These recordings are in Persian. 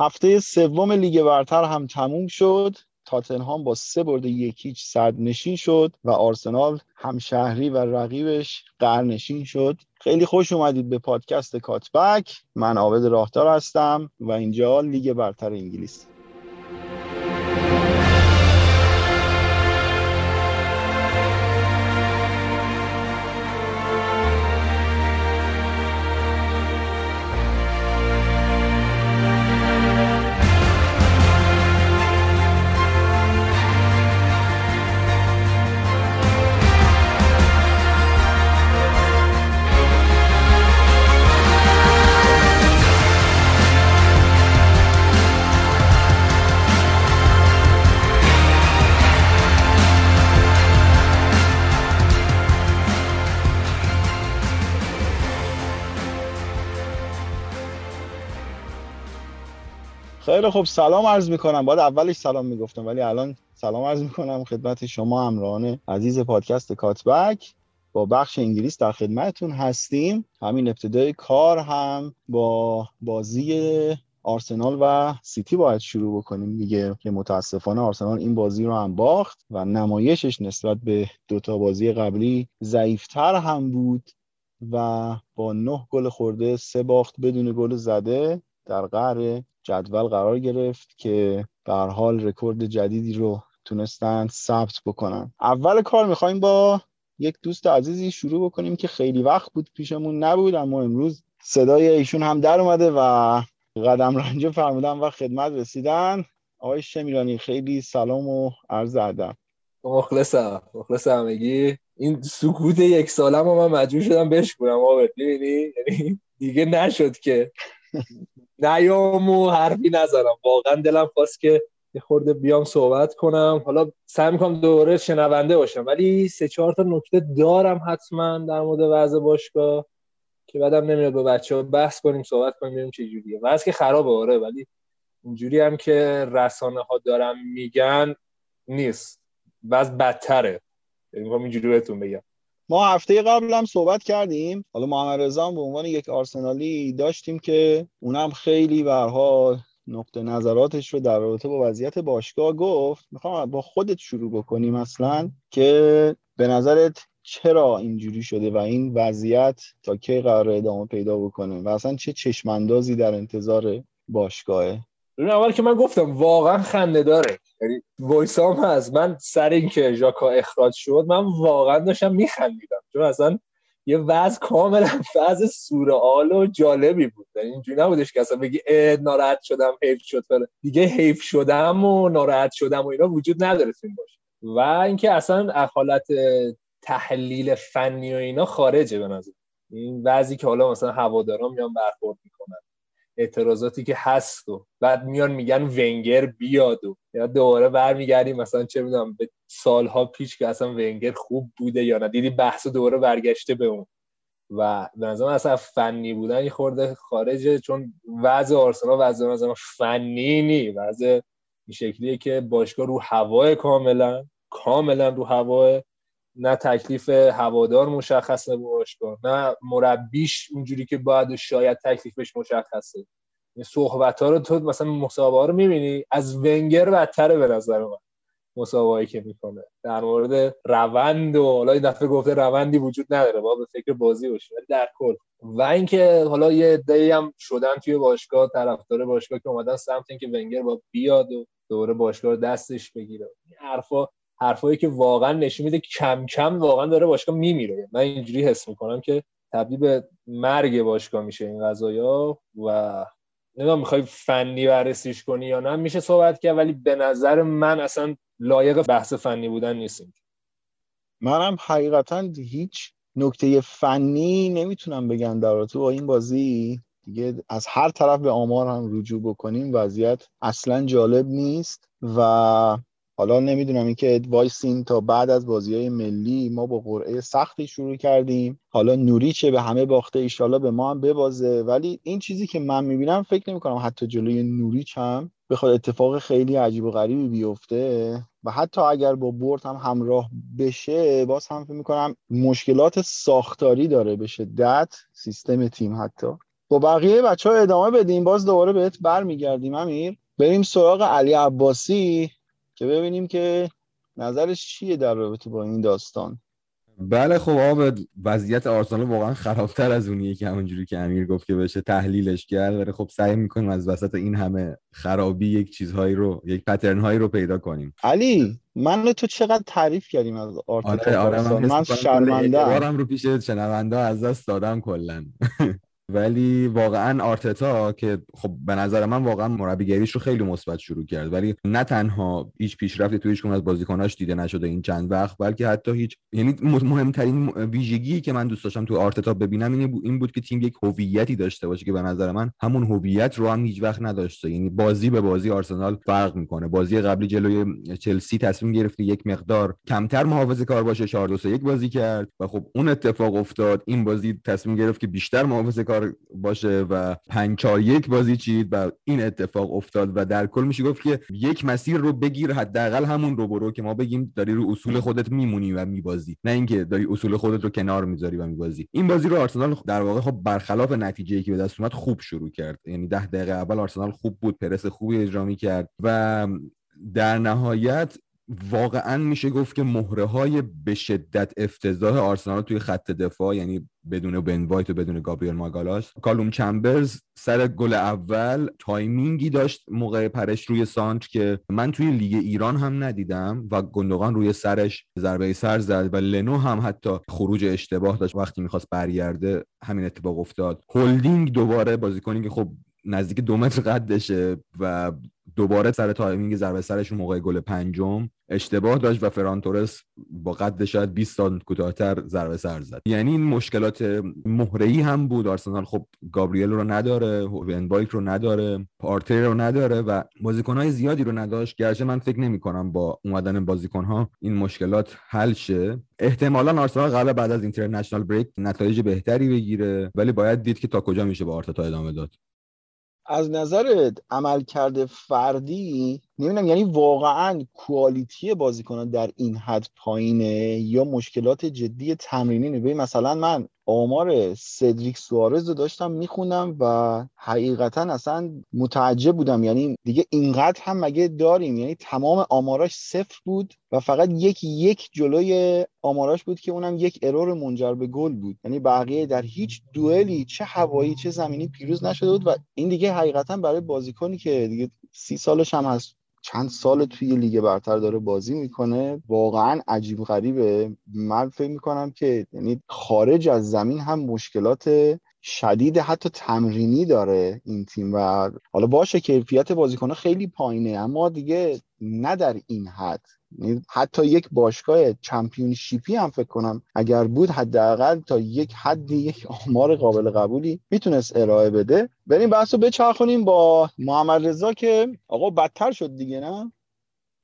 هفته سوم لیگ برتر هم تموم شد. تاتنهام با سه برد یکیچ نشین شد و آرسنال همشهری و رقیبش قرنشین شد. خیلی خوش اومدید به پادکست کاتبک. من عابد راهدار هستم و اینجا لیگ برتر انگلیس. خیلی خب سلام عرض می‌کنم. باید اولش سلام می‌گفتم ولی الان سلام عرض می‌کنم خدمت شما همراهان عزیز پادکست کاتبک. با بخش انگلیس در خدمتتون هستیم. همین ابتدای کار هم با بازی آرسنال و سیتی باید شروع بکنیم دیگه که متاسفانه آرسنال این بازی رو هم باخت و نمایشش نسبت به دوتا بازی قبلی ضعیفتر هم بود و با نه گل خورده سه باخت بدون گل زده. در قهر جدول قرار گرفت که به حال رکورد جدیدی رو تونستن ثبت بکنن. اول کار می‌خوایم با یک دوست عزیزی شروع بکنیم که خیلی وقت بود پیشمون نبود اما امروز صدای ایشون هم در اومده و قدم رنجه فرمودن و خدمت رسیدن. آقای شمیرانی خیلی سلام و عرض ادب. مخلصم مخلصم همگی. این سکوت یک سالم من مجبور شدم بشکنم آقا ببینی یعنی دیگه نشد که نیام و حرفی نزنم. واقعا دلم خواست که یه خورده بیام صحبت کنم. حالا سعی می‌کنم دوره شنونده باشم ولی سه چهار تا نکته دارم حتما در مورد وضع باشگاه که بعدم نمیاد با بچه ها بحث کنیم صحبت کنیم ببینیم چه جوریه. وضع که خرابه آره ولی اینجوری هم که رسانه ها دارم میگن نیست. وضع بدتره. یعنی اینجوری بهتون بگم. ما هفته قبل هم صحبت کردیم. حالا محمد رضا به عنوان یک آرسنالی داشتیم که اونم خیلی به حال نقطه نظراتش رو در رابطه با وضعیت باشگاه گفت. می‌خوام با خودت شروع بکنیم اصلا که به نظرت چرا اینجوری شده و این وضعیت تا کی قرار ادامه پیدا بکنه و اصلا چه چشماندازی در انتظار باشگاهه؟ اول که من گفتم واقعا خنده داره. یعنی وایسام هست. من سر اینکه ژاکا اخراج شد من واقعا داشتم میخندیدم. چون اصلا یه وضع کاملا وضع سورئال و جالبی بود. یعنی اینجوری نبودش که اصلا بگی ناراحت شدم حیف شد. فره دیگه حیف شدم و ناراحت شدم و اینا وجود نداره تو این باشه. و اینکه اصلا حالت تحلیل فنی و اینا خارجه به نظر. این وضعی که حالا مثلا هوادارا میان برخورد می‌کنن. اعتراضاتی که هست و بعد میان میگن ونگر بیاد و یا دوباره برمیگردیم مثلا چه می‌دونم به سالها پیش که اصلا ونگر خوب بوده یا نه. دیدی بحث دوباره برگشته به اون. و به نظرم اصلا فنی بودن یه خورده خارجه چون وضع آرسنال وضع مثلا فنی نی. وضع این شکلیه که باشگاه رو هوای کاملا کاملا رو هوای نه تکلیف هوادار مشخصه باشگاه نه مربیش اونجوری که باید شاید تکلیفش مشخصه. صحبت ها رو تو مثلا مسابقه رو می‌بینی از ونگر بدتره به نظر من مسابقه که می‌کنه. در مورد روند و حالا این دفعه گفته روندی وجود نداره با به فکر بازی باشه در کل. و اینکه حالا یه عده‌ای هم شدن توی باشگاه طرفدار باشگاه که اومدن سمت اینکه ونگر با بیاد و دوره باشگاه دستش بگیره. این حرفا حرفایی که واقعا نشون میده کم کم واقعا داره باشگاه میمیره. من اینجوری حس می‌کنم که تبدیل به مرگ باشگاه میشه این قضايا و نمی‌دونم می‌خوای فنی بررسیش کنی یا نه میشه صحبت کرد ولی به نظر من اصلا لایق بحث فنی بودن نیستیم منم حقیقتا هیچ نکته فنی نمی‌تونم بگم در تو با این بازی. دیگه از هر طرف به آمار هم رجوع بکنیم وضعیت اصلا جالب نیست و حالا نمی‌دونم اینکه وایسین تا بعد از بازی های ملی ما با قرعه سختی شروع کردیم. حالا نوریچه به همه باخته ایشالا به ما هم ببازه. ولی این چیزی که من می‌بینم فکر نمی کنم حتی جلوی نوریچ هم بخواد اتفاق خیلی عجیب و غریبی بیفته. و حتی اگر با برد هم همراه بشه باز هم فکر می‌کنم مشکلات ساختاری داره به شدت سیستم تیم حتی. با بقیه بچه ها ادامه بدیم. باز دوباره بهت برمیگردیم امیر. بریم سراغ علی عباسی. که ببینیم که نظرش چیه در رابطه با این داستان. بله خب آب وضعیت آرسنال واقعا خرابتر از اونیه که همونجوری که امیر گفت که بشه تحلیلش کرد ولی خب سعی می‌کنیم از وسط این همه خرابی یک چیزهایی رو یک پترن هایی رو پیدا کنیم. علی من تو چقدر تعریف کردیم از آرتتا آره آره من, من شرمنده رو پیش شنونده از دست دادم کلا. ولی واقعا آرتتا که خب به نظر من واقعا مربیگریش رو خیلی مثبت شروع کرد. ولی نه تنها هیچ پیشرفتی توی هیچ از بازیکناش دیده نشده این چند وقت بلکه حتی هیچ یعنی مهمترین ویژگی که من دوست داشتم تو آرتتا ببینم این بود, این بود که تیم یک هویتی داشته باشه که به نظر من همون هویت رو هم هیچ وقت نداشته. یعنی بازی به بازی آرسنال فرق می‌کنه. بازی قبلی جلوی چلسی تصمیم گرفت یک مقدار کمتر محافظه کار باشه 4 2 1 بازی کرد و خب اون اتفاق افتاد. این بازی تصمیم گرفت که بیشتر محافظه کار باشه و پنج چار یک بازی چید و این اتفاق افتاد و در کل میشه گفت که یک مسیر رو بگیر حداقل همون رو برو که ما بگیم داری رو اصول خودت میمونی و میبازی. نه اینکه داری اصول خودت رو کنار می‌ذاری و میبازی. این بازی رو آرسنال در واقع خب برخلاف نتیجه که به دست اومد خوب شروع کرد. یعنی ده دقیقه اول آرسنال خوب بود پرس خوبی اجرا کرد و در نهایت واقعا میشه گفت که مهره های به شدت افتضاح آرسنال توی خط دفاع یعنی بدون بن وایت و بدون گابریل ماگالاش. کالوم چمبرز سر گل اول timing ی داشت موقع پرش روی سانتر که من توی لیگ ایران هم ندیدم و گوندوغان روی سرش ضربه سر زد و لنو هم حتی خروج اشتباه داشت. وقتی می‌خواست برگرده همین اتفاق افتاد. هولدینگ دوباره بازیکنی که خب نزدیک دو متر قدشه و دوباره سر timing ضربه سرشون موقع گل پنجم اشتباه داشت و فران تورس با قد شاید 20 سانت کوتاهتر ضربه سر زد. یعنی این مشکلات مهره‌ای هم بود. آرسنال خب گابریل رو نداره وایت رو نداره پارتی رو نداره و بازیکنهای زیادی رو نداشت. گرچه من فکر نمی کنم با اومدن بازیکنها این مشکلات حل شه. احتمالا آرسنال قبل بعد از international break نتایج بهتری بگیره ولی باید دید که تا کجا میشه با آرتتا ادامه داد. از نظر عملکرد فردی نمی‌دونم یعنی واقعا کوالیتی بازیکنان در این حد پایینه یا مشکلات جدی تمرینی ببین مثلا من آمار سدریک سوارز رو داشتم می‌خونم و حقیقتا اصلا متعجب بودم. یعنی دیگه اینقدر هم مگه داریم؟ یعنی تمام آماراش صفر بود و فقط یک یک جلوی آماراش بود که اونم یک ارور منجر به گل بود. یعنی بقیه در هیچ دوئلی چه هوایی چه زمینی پیروز نشده بود و این دیگه حقیقتا برای بازیکنی که دیگه سی سالش هم هست چند سال توی لیگ برتر داره بازی می‌کنه. واقعا عجیب غریبه. من فکر می‌کنم که یعنی خارج از زمین هم مشکلات شدید حتی تمرینی داره این تیم و حالا باشه کیفیت بازیکنه خیلی پایینه اما دیگه نه در این حد. حتی یک باشگاه چمپیونشیپی هم فکر کنم اگر بود حداقل تا یک حدی یک آمار قابل قبولی می‌تونست ارائه بده. بریم بحث رو بچرخونیم با محمد رضا که آقا بدتر شد دیگه نه؟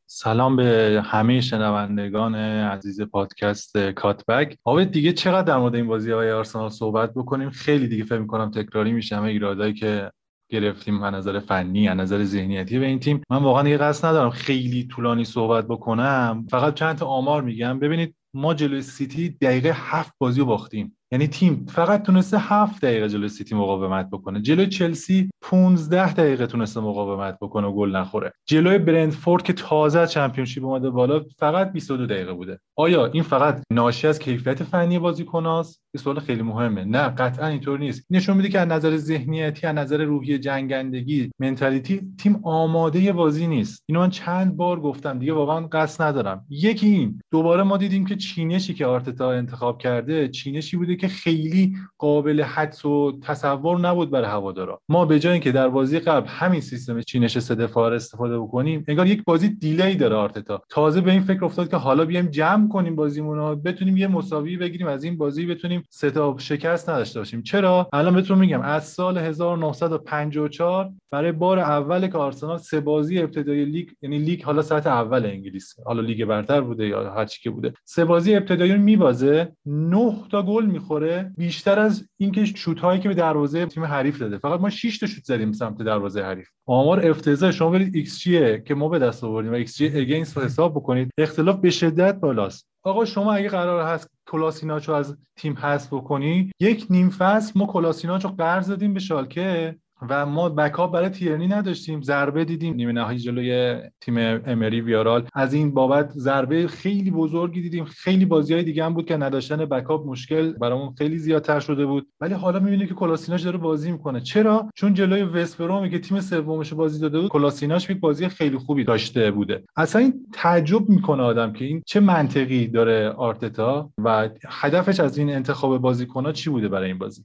سلام به همه شنوندگان عزیز پادکست کاتبک. آقا دیگه چقدر در مورد این بازی های آرسنال صحبت بکنیم؟ خیلی دیگه فکر می‌کنم تکراری میشه همه ایرادایی که گرفتیم از نظر فنی از نظر ذهنیتی به این تیم. من واقعا دیگه قصد ندارم خیلی طولانی صحبت بکنم. فقط چند تا آمار میگم. ببینید ما جلوی سیتی دقیقه هفت بازی رو باختیم. یعنی تیم فقط تونسته هفت دقیقه جلوی سیتی مقاومت بکنه. جلوی چلسی 15 دقیقه تونسته مقاومت بکنه و گل نخوره. جلوی برنتفورد که تازه چمپیونشیپ اومده بالا فقط 22 دقیقه بوده. آیا این فقط ناشی از کیفیت فنی بازیکناست؟ سوال خیلی مهمه. نه قطعا اینطور نیست. نشون میده که از نظر ذهنیتی از نظر روحی جنگندگی mentality تیم آماده بازی نیست. اینو من چند بار گفتم دیگه واقعا قصد ندارم. یکی این دوباره ما دیدیم که چینشی که آرتتا انتخاب کرده چینشی بوده که خیلی قابل حدس و تصور نبود برای هوادارا. ما به جای اینکه در بازی قبل همین سیستم چینش سه دفاع استفاده بکنیم انگار یک بازی delay داره آرتتا. تازه به این فکر افتاد که حالا بیایم جمع کنیم بازیمون بتونیم یه مساوی بگیریم از این بازی بتونیم سه تا شکست نداشته باشیم. چرا؟ الان بهتون میگم از سال 1954 برای بار اول که آرسنال سه بازی ابتدایی لیگ یعنی لیگ حالا سطح اول انگلیس حالا لیگ برتر بوده یا هر چی که بوده. سه بازی ابتدایی رو میبازه 9 تا گل می‌خوره بیشتر از اینکه شوت هایی که به دروازه تیم حریف داده. فقط ما 6 تا شوت زدیم سمت دروازه حریف. آمار افتضاح شما برید x که ما به دست آوردیم و xG against رو حساب بکنید. اختلاف به شدت بالاست. آقا شما اگه قرار هست کولاشیناچو از تیم حذف بکنی یک نیم فصل ما کولاشیناچو قرض دادیم به شالکه. و ما backup برای تیرنی نداشتیم ضربه دیدیم. نیمه نهایی جلوی تیم امری ویارئال. از این بابت ضربه خیلی بزرگی دیدیم. خیلی بازی های دیگه هم بود که نداشتن backup مشکل برامون خیلی زیادتر شده بود. ولی حالا می‌بینه که کولاشیناچ داره بازی می‌کنه. چرا؟ چون جلوی وستبرومی که تیم سومش بازی داده بود کولاشیناچ یک بازی خیلی خوبی داشته بوده. اصلا این تعجب می‌کنه آدم که این چه منطقی داره آرتتا و هدفش از این انتخاب بازیکن‌ها چی بوده برای این بازی؟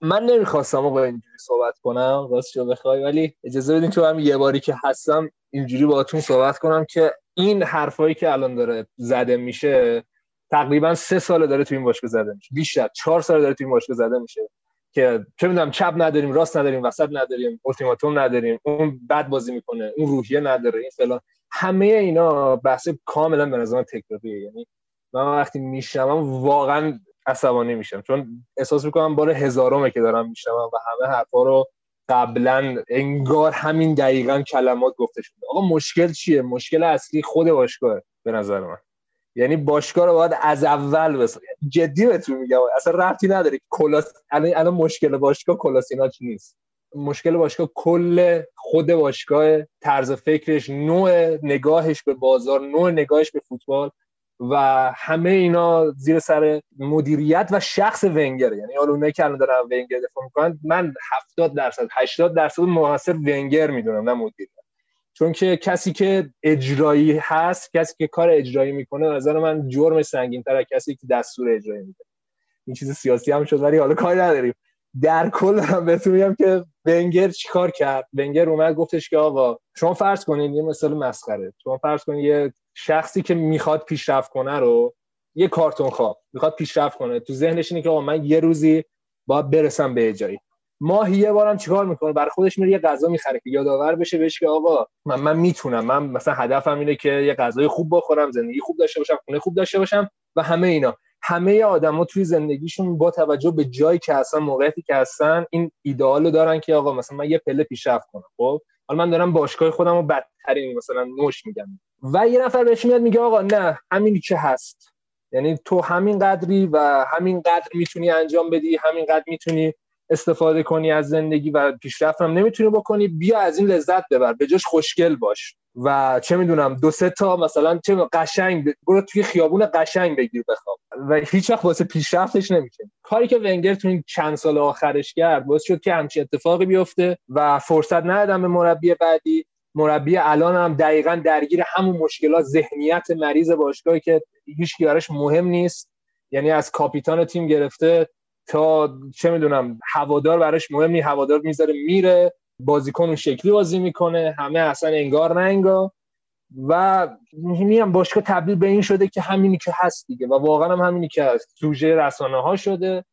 من نمی‌خواستم آقا اینجوری صحبت کنم راست شو بخوای ولی اجازه بدین که هم یه باری که هستم اینجوری باهاتون صحبت کنم که این حرفایی که الان داره زده میشه تقریبا سه ساله داره تو این باشگاه زده میشه بیشتر چهار ساله داره تو این باشگاه زده میشه که چه می‌دونم چپ نداریم راست نداریم وسط نداریم التیماتوم نداریم اون بد بازی می‌کنه اون روحیه نداره این فلان. همه اینا بحث کاملا به نظر تکراریه یعنی من وقتی میشنوم واقعا عصبانی میشم. چون احساس می‌کنم بار هزارمه که دارم میشنوم و همه حرفا رو قبلا انگار همین دقیقا کلمات گفته شده آقا مشکل چیه؟ مشکل اصلی خود باشگاه به نظر من. یعنی باشگاه رو باید از اول بسازی جدی بهتون میگم. اصلا ربطی نداره. کلاس الان مشکل باشگاه کلاسیناچ نیست. مشکل باشگاه کل خود باشگاه طرز فکرش نوع نگاهش به بازار نوع نگاهش به فوتبال و همه اینا زیر سر مدیریت و شخص ونگر یعنی حالا اونایی که الان دارن ونگر دفاع می‌کنن من 70 درصد 80 درصد موثر ونگر می‌دونم نه مدیریت چون که کسی که اجرایی هست کسی که کار اجرایی می‌کنه نظر من جرم سنگین تر کسی که دستور اجرایی میده. این چیز سیاسی هم شد ولی حالا کاری نداریم. در کل هم بهتون میگم که ونگر چیکار کرد؟ ونگر اومد گفتش که آقا شما فرض کنید یه مثال مسخره. شما فرض کنید یه شخصی که می‌خواد پیشرفت کنه رو یه کارتون خواب می‌خواد پیشرفت کنه. تو ذهنش اینه که آقا من یه روزی باید برسم به جایی. ماهی یه بارم چیکار می‌کنه؟ برای خودش میره یه غذا می‌خره که یادآور بشه بهش که آقا من, من می‌تونم. من مثلا هدفم اینه که یه غذای خوب بخورم زندگی خوب داشته باشم خونه خوب داشته باشم و همه اینا. همه آدما توی زندگیشون با توجه به جایی که هستن موقعیتی که هستن این ایدئالو دارن که آقا مثلا من یه پله پیشرفت کنم. خب؟ حالا من دارم باشگاه خودم رو بدترین مثلا نوش میگم. و یه نفر بهش میاد میگه آقا نه همینی که هست؟ یعنی تو همین قدری و همین قدر می‌تونی انجام بدی همین قدر می‌تونی استفاده کنی از زندگی و پیشرفت هم نمی‌تونی بکنی بیا از این لذت ببر. به جاش خوشگل باش. و چه می‌دونم دو سه تا مثلا چه قشنگ برو توی خیابون قشنگ بگیر بخواب. و هیچ وقت واسه پیشرفتش نمیشه کاری که ونگر تو این چند سال آخرش کرد باعث شد که همچین اتفاقی بیفته و فرصت ندادم به مربی بعدی. مربی الان هم دقیقا درگیر همون مشکلات ذهنیت مریض باشگاهی که هیچ براش مهم نیست. یعنی از کاپیتان تیم گرفته تا چه می‌دونم هوادار براش مهم نیست. هوادار می‌ذاره میره بازیکن اون شکلی بازی می‌کنه همه اصلا انگار نه انگار. و هم باشگاه تبدیل به این شده که همینی که هست دیگه و واقعا هم همینی که هست سوژه رسانه ها شده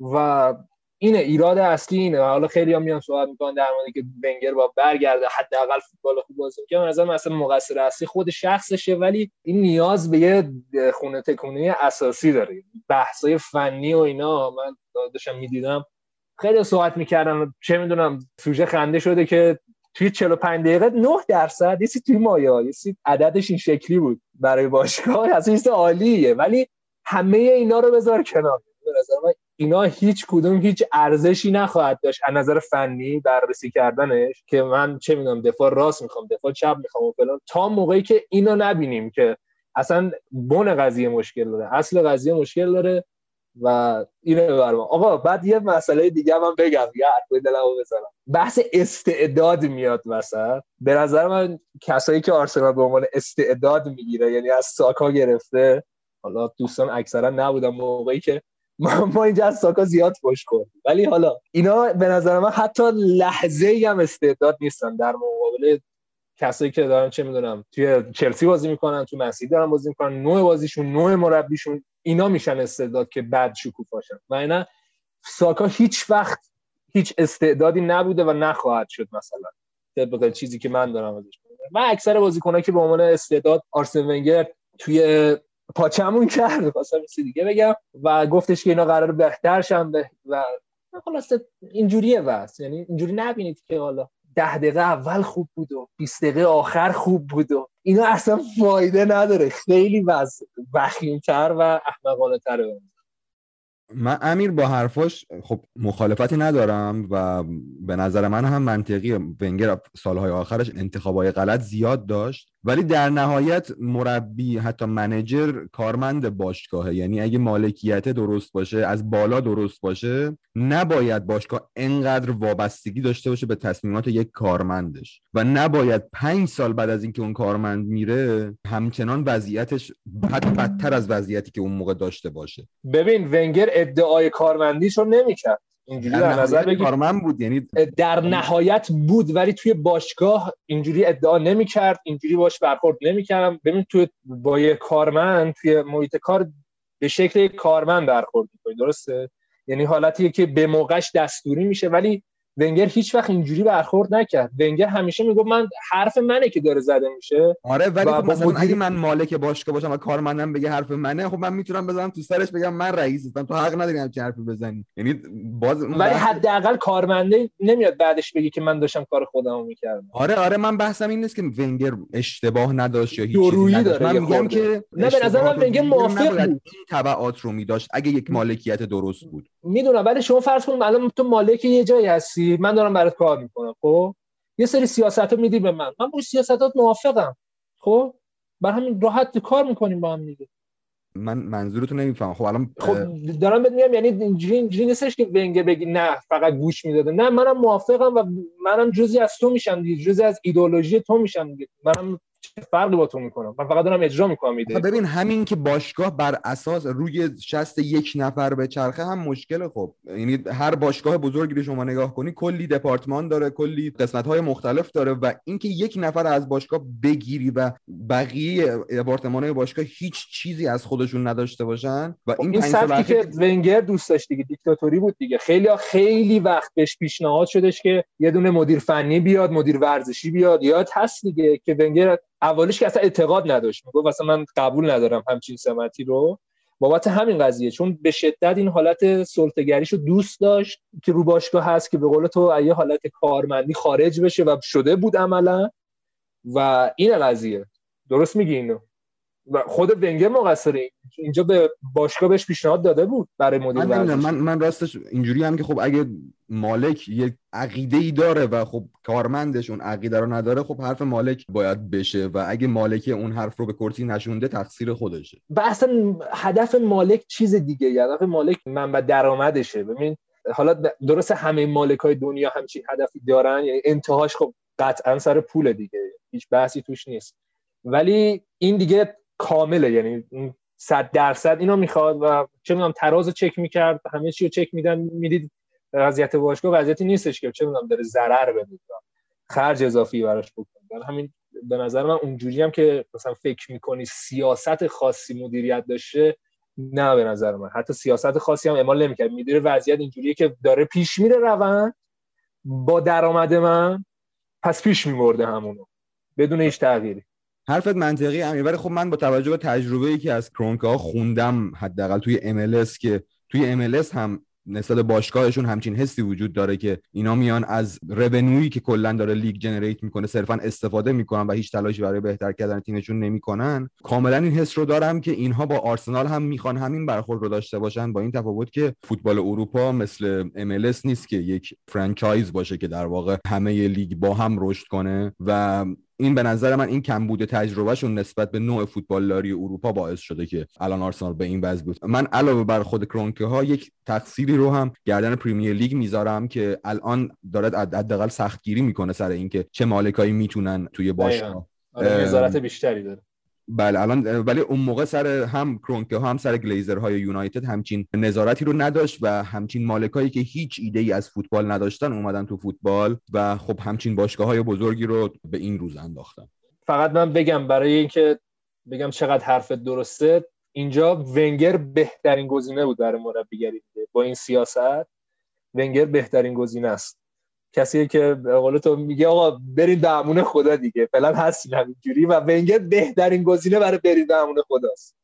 و اینه ایراد اصلی اینه. حالا خیلی هم میان صحبت می‌کنن در مورد که بنگر با برگرده حداقل فوتبال خوب بازی کنه از مثلا مقصر اصلی خود شخصشه ولی این نیاز به یه خونه تکونی اساسی داره. بحثای فنی و اینا من داشتم می‌دیدم. خیلی صحبت می‌کردم چه می‌دونم سوژه خنده شده که توی 45 دقیقه 9 درصد یه توی مایا یه عددش این شکلی بود برای باشگاه. این عالیه ولی همه اینا رو بذار کنار. به نظر من اینا هیچ کدوم هیچ ارزشی نخواهد داشت. از نظر فنی بررسی کردنش که من چه می‌دونم دفاع راست می‌خوام دفاع چپ می‌خوام و فلان. تا موقعی که اینو نبینیم که اصلا بن قضیه مشکل داره اصل قضیه مشکل داره و اینو ببرم. آقا بعد یه مسئله دیگه هم بگم. یه حرف دلمو بزنم. بحث استعداد میاد مثلا به نظر من کسایی که آرسنال به عنوان استعداد می‌گیره یعنی از ساکا گرفته حالا دوستان اکثرا نبودن موقعی که ما, ما اینجا از ساکا زیاد خوش کردیم ولی حالا اینا به نظر من حتی لحظه ای هم استعداد نیستن در مقابل کسایی که دارن چه می‌دونم توی چلسی بازی می‌کنن تو منسی دارن بازی می‌کنن نوع بازیشون نوع مربیشون اینا میشن استعداد که بعد شکوفاشن و اینا ساکا هیچ وقت هیچ استعدادی نبوده و نخواهد شد مثلا. طبق چیزی که من دارم ازش من اکثر بازیکنایی که به عنوان استعداد آرسن ونگر توی پاچمون کرد خواستم دیگه بگم و گفتش که اینا قرار بهتر شن و خلاص اینجوریه بس. یعنی اینجوری نبینید که حالا ده دقیقه اول خوب بود و 20 دقیقه آخر خوب بود و اینا اصلا فایده نداره. خیلی وخیمتر و احمقانه تره من امیر با حرفاش خب مخالفتی ندارم و به نظر من هم منطقی. ونگر سالهای آخرش انتخابای غلط زیاد داشت. ولی در نهایت مربی حتی منجر کارمند باشگاهه. یعنی اگه مالکیت درست باشه از بالا درست باشه نباید باشگاه انقدر وابستگی داشته باشه به تصمیمات یک کارمندش. و نباید پنج سال بعد از اینکه اون کارمند میره همچنان وضعیتش حتی بدتر از وضعیتی که اون موقع داشته باشه. ببین ونگر ادعای کارمندیش رو نمی‌کرد. اینجوری در نظر بگیر کارمند بود یعنی در نهایت بود ولی توی باشگاه اینجوری ادعا نمی‌کرد اینجوری باش برخورد نمی‌کردم. ببین توی با یه کارمند توی محیط کار به شکل کارمند برخورد می‌کنی درسته؟ یعنی حالتیه که به موقعش دستوری میشه ولی ونگر هیچ وقت اینجوری برخورد نکرد. ونگر همیشه میگه من حرف منه که داره زده میشه. آره ولی خب مثلا اگه من مالک باشگاه باشم و کارمندم بگه حرف منه خب من می‌تونم بزنم تو سرش بگم من رئیسم تو حق نداری همچین حرفی بزنی. یعنی باز ولی حداقل کارمنده نمیاد بعدش بگه که من داشتم کار خودمو می‌کردم. آره آره من بحثم این نیست که ونگر اشتباه نداشت یا هیچ چیزی داره. من میگم که نه به نظر من ونگر موافق بود. این تبعات رو میداشت اگه یک مالکیت درست بود. می‌دونم ولی شما فرض کن الان تو مالک یه جایی هستی من دارم برات کار می‌کنم خب؟ یه سری سیاست میدی به من من با سیاستات موافقم خب؟ بر همین راحت کار می‌کنیم با هم دیگه. من منظورتو نمی‌فهمم. خب الان خب دارم بهت میگم یعنی اینجوری اینجوری نیستش که ونگر بگی نه فقط گوش می‌داده. نه منم موافقم و منم جزی از تو میشم دیگه جزی از ایدئولوژی تو میشم دیگه. منم چه فرقی با تو می‌کنم من فقط دارم اجرا می‌کنم ایده. ببین همین که باشگاه بر اساس روی شست یک نفر به چرخه هم مشکل خب یعنی هر باشگاه بزرگی رو شما نگاه کنی کلی دپارتمان داره کلی قسمت های مختلف داره و اینکه یک نفر از باشگاه بگیری و بقیه دپارتمان های باشگاه هیچ چیزی از خودشون نداشته باشن و این, این سبکی که ونگر دوست داشت دیگه دیکتاتوری بود دیگه. خیلی خیلی وقت بهش پیشنهاد شدش که یه دونه مدیر فنی بیاد مدیر ورزشی بیاد. یاد هست دیگه که ونگر اولش که اصلا اعتقاد نداشت. می‌گفت اصلا من قبول ندارم همچین سمتی رو. بابت همین قضیه چون به شدت این حالت سلطگریشو دوست داشت که رو باشگاه هست که به قول تو ایه حالت کارمندی خارج بشه و شده بود عملا. و این قضیه. درست میگی اینو؟ و خود ونگر مقصره. اینجا به باشگاه بهش پیشنهاد داده بود برای مدیر من, من من راستش اینجوری هم که خب اگه مالک یک عقیده ای داره و خب کارمندش اون عقیده رو نداره خب حرف مالک باید بشه و اگه مالک اون حرف رو به کرسی نشونده تقصیر خودشه. و اصلا هدف مالک چیز دیگه هدف مالک منبع درآمدشه. ببین حالا درست همه مالک های دنیا همچین هدفی دارن یعنی انتهاش خب قطعا سر پول دیگه هیچ بحثی توش نیست. ولی این دیگه کامله یعنی صد درصد اینو می‌خواد و چه می‌دونم تراز چک می‌کرد همه چی رو چک میدن می‌دید وضعیت باشگاه وضعیتی نیستش که چه می‌دونم داره ضرر بده خرج اضافی براش بکنه. همین به نظر من اونجوری هم که مثلا فکر می‌کنی سیاست خاصی مدیریت داشته نه به نظر من. حتی سیاست خاصی هم اعمال نمی‌کرد. می‌دونه وضعیت اینجوریه که داره پیش میره روند با درآمد من پس پیش میمرده همونو بدون هیچ تغییری. حرفت منطقی امیر. ولی خب من با توجه به تجربه ای که از کرونکه ها خوندم حداقل توی MLS که توی MLS هم نسبت باشگاهشون همچین حسی وجود داره که اینا میان از revenue یی که کلا داره لیگ generate می‌کنه صرفا استفاده می‌کنن و هیچ تلاشی برای بهتر کردن تیمشون نمی‌کنن. کاملا این حس رو دارم که اینها با آرسنال هم می‌خوان همین برخورد رو داشته باشن با این تفاوت که فوتبال اروپا مثل MLS نیست که یک franchise باشه که در واقع همه لیگ با هم رشد کنه و این به نظر من این کمبود تجربهشون نسبت به نوع فوتبالداری اروپا باعث شده که الان آرسنال به این وضع بود. من علاوه بر خود کرونکه ها یک تقصیری رو هم گردن پریمیر لیگ می‌ذارم که الان دارد حداقل سختگیری می‌کنه سر اینکه چه مالکایی می‌تونن توی باشگاه. آره، نظارت بیشتری داره. بله الان ولی اون موقع سر هم کرونکه ها هم سر گلیزر های یونایتد همچین نظارتی رو نداشت و همچین مالکایی که هیچ ایده ای از فوتبال نداشتن اومدن تو فوتبال و خب همچین باشگاه های بزرگی رو به این روز انداختن. فقط من بگم برای اینکه بگم چقدر حرفت درسته اینجا ونگر بهترین گزینه بود برای مربیگری با این سیاست ونگر بهترین گزینه است. کسی که به قول تو میگه آقا برید به خدا دیگه فعلا هستین همینجوری و ونگر بهترین گزینه برای برید به خداست.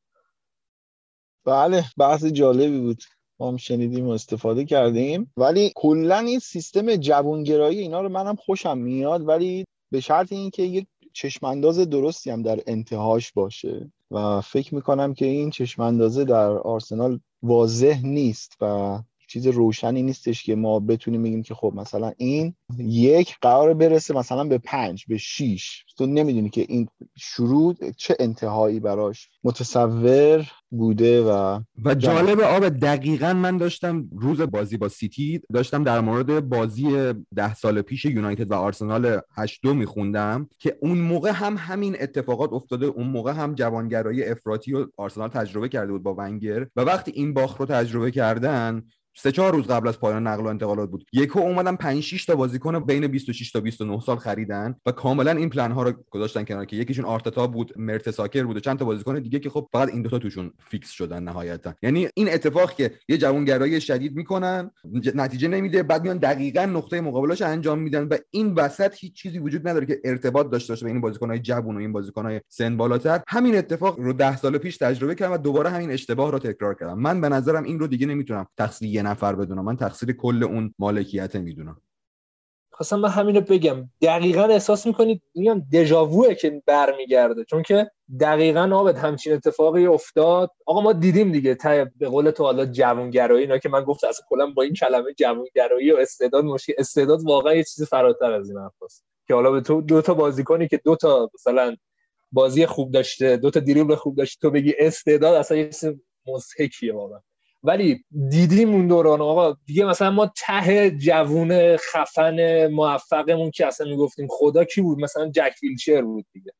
بله بحث جالبی بود. ما هم شنیدیم و استفاده کردیم. ولی کلا این سیستم جوانگرایی اینا رو منم خوشم میاد ولی به شرط اینکه یک چشمانداز درستی هم در انتهاش باشه و فکر می‌کنم که این چشماندازه در آرسنال واضح نیست و چیز روشنی نیستش که ما بتونیم بگیم که خب مثلا این یک قرار برسه مثلا به پنج به شیش. تو نمی‌دونی که این شروع چه انتهایی براش متصور بوده و و جالب آب دقیقا من داشتم روز بازی با سیتی داشتم در مورد بازی ده سال پیش یونایتد و آرسنال 8 دو میخوندم که اون موقع هم همین اتفاقات افتاده اون موقع هم جوانگرایی افراطی و آرسنال تجربه کرده بود با ونگر و وقتی این باخت رو تجربه کردن سه چهار روز قبل از پایان نقل و انتقالات بود. یکو اومدن 5 6 تا بازیکن بین 26 تا 29 سال خریدن و کاملا این پلن ها رو گذاشتن کنار که یکیشون آرتتا بود مرتساکر بود و چند تا بازیکن دیگه که خب فقط این دوتا توشون فیکس شدن نهایتا. یعنی این اتفاق که یه جوانگرایی شدید می‌کنن نتیجه نمیده بعد میان دقیقا نقطه مقابلش انجام میدن و این وسط هیچ چیزی وجود نداره که ارتباط داشته باشه بین بازیکن‌های جوون و این بازیکن‌های سن بالاتر. همین اتفاق رو 10 سال پیش تجربه کردم و دوباره همین اشتباه رو تکرار کردم. من به نظرم این رو دیگه نمی‌تونم تقصیر نفر بدونم. من تقصیر کل اون مالکیت می‌دونم. خواستم من همینو بگم. دقیقا احساس می‌کنید میگم دژاووه که برمیگرده. چون که دقیقا آبد همچین اتفاقی افتاد. آقا ما دیدیم دیگه. تا به قول تو حالا جوانگرایی اینا که من گفت اصلا کلا با این کلمه جوانگرایی و استعداد مشکل استعداد واقعا یه چیز فراتر از این حرفاست که حالا به تو دو تا بازیکنی که دو تا مثلا بازی خوب داشته دو تا دریبل خوب داشته تو بگی استعداد اصلا یه چیز مضحکیه واقعا. ولی دیدیم اون دوران آقا دیگه مثلا ما ته جوون خفن موفقمون که اصلا می‌گفتیم خدا کی بود؟ مثلا جک ویلچر بود دیگه.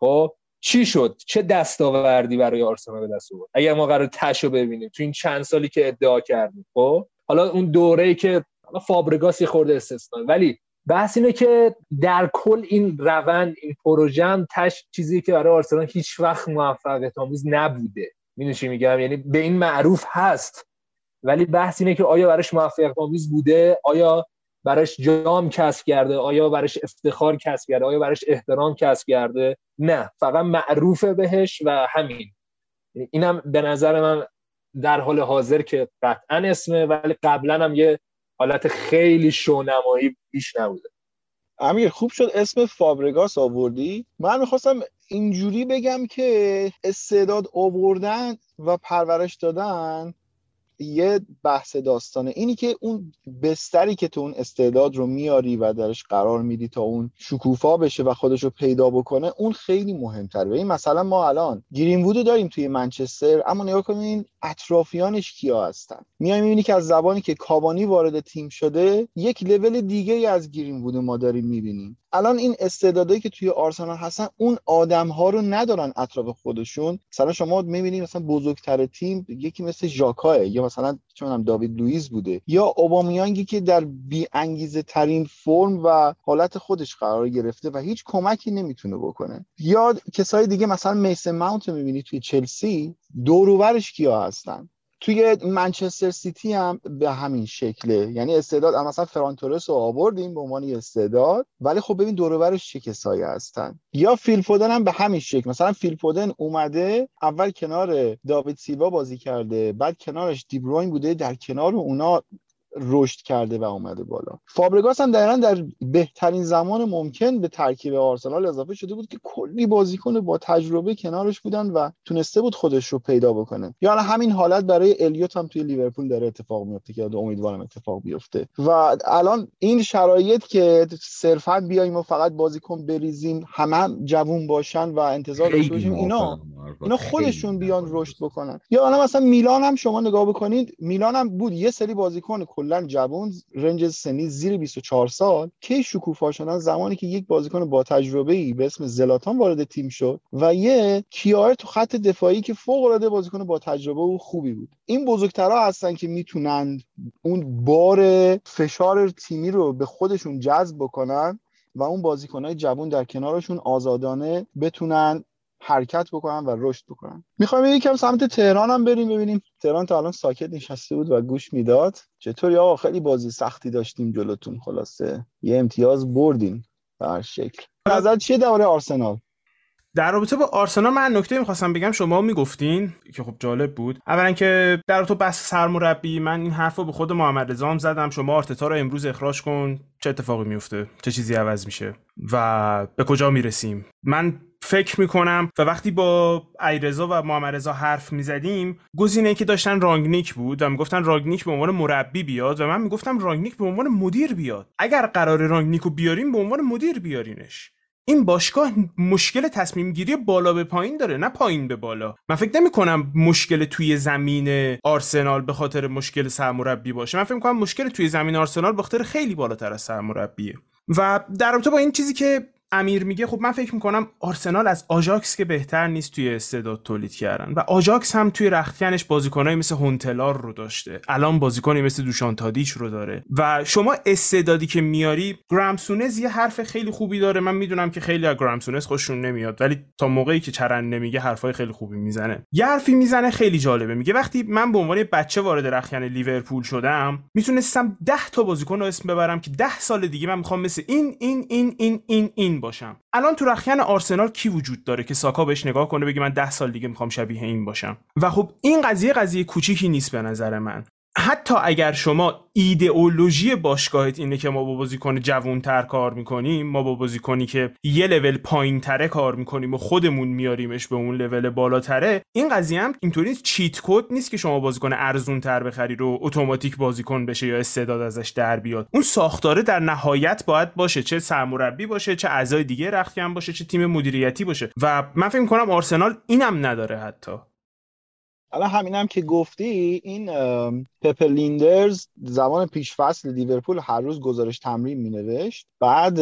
خب چی شد؟ چه دستاوردی برای آرسنال به دست آورد؟ اگر ما قرار تشو ببینیم تو این چند سالی که ادعا کردیم. خب حالا اون دوره که فابرگاس خورده استثنا ولی بحث اینه که در کل این روند این پروژه تش چیزی که برای آرسنال هیچ وقت موفقیت آمیز نبوده. می‌دونی چی میگم؟ یعنی به این معروف هست. ولی بحث اینه که آیا براش موفقیت آمیز بوده؟ آیا براش جام کسب کرده؟ آیا براش افتخار کسب کرده؟ آیا براش احترام کسب کرده؟ نه. فقط معروفه بهش و همین. اینم به نظر من در حال حاضر که قطعا اسمه ولی قبلا هم یه حالت خیلی شونمایی بیش نبوده. امیر خوب شد اسم فابرگاس آوردی. من می‌خواستم اینجوری بگم که استعداد آوردن و پرورش دادن یه بحث داستانه. اینی که اون بستری که تو اون استعداد رو میاری و درش قرار میدی تا اون شکوفا بشه و خودش رو پیدا بکنه اون خیلی مهمتره. این مثلا ما الان گرین وودو داریم توی منچستر اما نگاه کنین اطرافیانش کیا هستن. میای می‌بینی که از زبانی که کابانی وارد تیم شده یک لول دیگه از گرین وودو ما داریم می‌بینیم. الان این استعدادایی که توی آرسنال هستن اون آدم ها رو ندارن اطراف خودشون. مثلا شما می‌بینید مثلا بزرگتر تیم یکی مثل ژاکاه یا مثلا چونم داوید لوئیس بوده یا اوبامیانگی که در بی انگیزه ترین فرم و حالت خودش قرار گرفته و هیچ کمکی نمی‌تونه بکنه. یا کسای دیگه مثلا میسن ماونت رو می‌بینی توی چلسی دوروبرش کیا هستن؟ توی منچستر سیتی هم به همین شکله. یعنی استعداد مثلا فرانتورس رو آوردیم به عنوان استعداد ولی خب ببین دورورش چه کسایی هستن. یا فیل فودن هم به همین شکل. مثلا فیل فودن اومده اول کنار داوید سیلوا بازی کرده بعد کنارش دیبروین بوده در کنار اونا رشد کرده و اومده بالا. فابرگاس هم دقیقا در بهترین زمان ممکن به ترکیب آرسنال اضافه شده بود که کلی بازیکن با تجربه کنارش بودن و تونسته بود خودش رو پیدا بکنه. یا همین حالت برای الیوت هم توی لیورپول داره اتفاق میفته که امیدوارم اتفاق بیفته. و الان این شرایط که صرفا بیایم و فقط بازیکن بریزیم همه هم جوون باشن و انتظار داشته باشیم اینا اینا خودشون بیان رشد بکنن. یا الان مثلا میلان هم شما نگاه بکنید میلان هم بود یه سری بازیکن کلا جوان رنج سنی زیر 24 سال کی شکوفا شدن زمانی که یک بازیکن با تجربه ای به اسم زلاتان وارد تیم شد و یه کیار تو خط دفاعی که فوق العاده بازیکن با تجربه و خوبی بود. این بزرگترها هستن که می‌تونن اون بار فشار تیمی رو به خودشون جذب بکنن و اون بازیکنهای جوان در کنارشون آزادانه بتونن حرکت بکنن و رشد بکنن می‌خوایم یکم سمت تهران هم بریم ببینیم. تهران تا الان ساکت نشسته بود و گوش می‌داد. چطوری آقا؟ خیلی بازی سختی داشتیم جلوتون. خلاصه یه امتیاز بردیم به هر شکل. نظر چیه درباره آرسنال؟ در رابطه با آرسنال من نکته می‌خواستم بگم شما می‌گفتین که خب جالب بود. اولا که در رابطه بس سرمربی من این حرف رو به خود محمد رضا زدم. شما آرتتا رو امروز اخراج کن. چه اتفاقی میفته چه چیزی عوض میشه؟ و به کجا می‌رسیم؟ من فکر می‌کنم و وقتی با ایرزا و محمد رضا حرف می‌زدیم گزینه که داشتن رانگنیک بود و می‌گفتن رانگنیک به عنوان مربی بیاد و من می‌گفتم رانگنیک به عنوان مدیر بیاد. اگر قرار رانگنیک رو بیاریم به عنوان مدیر بیارینش. این باشگاه مشکل تصمیم گیری بالا به پایین داره نه پایین به بالا. من فکر نمی کنم مشکل توی زمین آرسنال به خاطر مشکل سرمربی باشه. من فکر کنم مشکل توی زمین آرسنال به خاطر خیلی بالاتر از سرمربیه. و در رابطه با این چیزی که امیر میگه خب من فکر می‌کنم آرسنال از آژاکس که بهتر نیست توی استعداد تولید کردن. و آژاکس هم توی رختکنش بازیکنایی مثل هونتلار رو داشته. الان بازیکنی مثل دوشان تادیچ رو داره. و شما استعدادی که میاری گرم سونس یه حرف خیلی خوبی داره. من می‌دونم که خیلی از گرم سونس خوششون نمیاد ولی تا موقعی که چرت نمیگه حرفای خیلی خوبی می‌زنه. یه حرفی می‌زنه خیلی جالبه. میگه وقتی من به عنوان بچه وارد رختکن لیورپول شدم می‌تونستم 10 تا بازیکن رو اسم ببرم که 10 سال دیگه من می‌خوام مثل این این این این این این باشم. الان تو رخیان آرسنال کی وجود داره که ساکا بهش نگاه کنه بگه من ده سال دیگه می‌خوام شبیه این باشم؟ و خب این قضیه قضیه کوچیکی نیست به نظر من. حتی اگر شما ایدئولوژی باشگاهت اینه که ما با بازیکن جوونتر کار می‌کنیم ما با بازیکنی که یه لول پایین تره کار می‌کنیم و خودمون میاریمش به اون لول بالاتره این قضیه هم اینطوری چیت کد نیست که شما بازیکن ارزون تر بخری رو اتوماتیک بازیکن بشه یا استعداد ازش در بیاد. اون ساختاره در نهایت باید باشه. چه سرمربی باشه چه اعضای دیگه رختکن باشه چه تیم مدیریتی باشه. و من فکر می‌کنم آرسنال اینم نداره حتی. الان همینم که گفتی این پپر لیندرز زمان پیش فصل لیورپول هر روز گزارش تمرین می نوشت بعد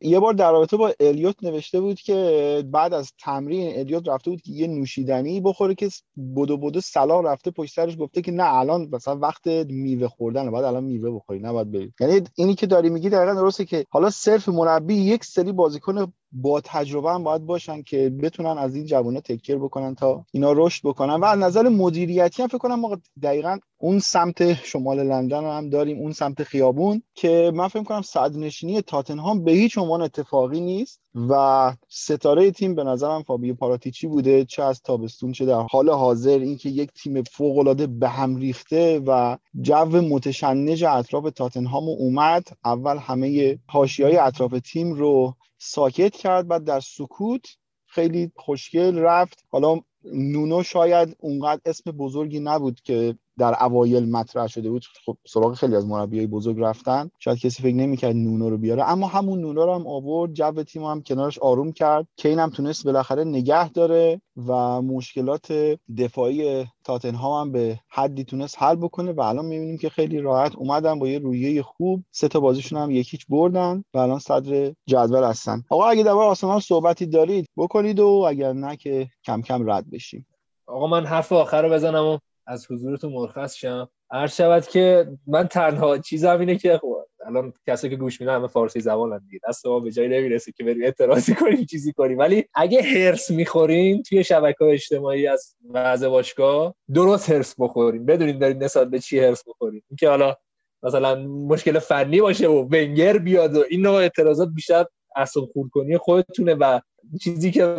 یه بار در رابطه با الیوت نوشته بود که بعد از تمرین الیوت رفته بود که یه نوشیدنی بخوره که بدو بدو سلام رفته پشت سرش گفته که نه الان مثلا وقت میوه خوردن بعد الان میوه بخوری نباید برید. یعنی اینی که داری میگی دقیقا درسته که حالا صرف مربی یک سری بازیکن با تجربه هم باید باشن که بتونن از این جوانه تکر بکنن تا اینا رشد بکنن. و از نظر مدیریتی هم فکر کنم ما دقیقا اون سمت شمال لندن هم داریم اون سمت خیابون که من فکر کنم صدرنشینی تاتنهام به هیچ عنوان اتفاقی نیست و ستاره تیم به نظرم فابیو پاراتیچی بوده چه از تابستون چه در حال حاضر. اینکه یک تیم فوق العاده به هم ریخته و جو متشنج اطراف تاتنهام اومد اول همه حاشیه‌های اطراف تیم رو ساکت کرد بعد در سکوت خیلی خوشگل رفت. حالا نونو شاید اونقدر اسم بزرگی نبود که در اوایل مطرح شده بود خب سراغ خیلی از مربیای بزرگ رفتن. شاید کسی فکر نمی‌کرد نونو رو بیاره اما همون نونو رو هم آورد جو تیم هم کنارش آروم کرد. کین هم تونست بالاخره نگه داره و مشکلات دفاعی تاتنهام هم به حدی تونست حل بکنه و الان می‌بینیم که خیلی راحت اومدن با یه رویه خوب. سه تا بازیشون هم یکیچ بردن و الان صدر جدول هستن. آقا اگه در آرسنال صحبتی دارید بکنید و اگر نه که کم کم رد بشیم. آقا من حرف آخر رو بزنم و از حضورتون مرخص شم. عرض شود که من تنها چیزم اینه که خب الان کسی که گوش میدن همه فارسی زبان دیگه. دست ما به جایی نمی‌رسه که بریم اعتراضی کنیم چیزی کنیم. ولی اگه هرس می‌خورین توی شبکه اجتماعی از وضع باشگاه درست هرس بخورین. بدونین دارین نسبت به چی هرس بخورین. اینکه حالا مثلا مشکل فنی باشه و ونگر بیاد و این نوع اعتراضات بیشتر اصلا خورد کنی خودتونه و چیزی که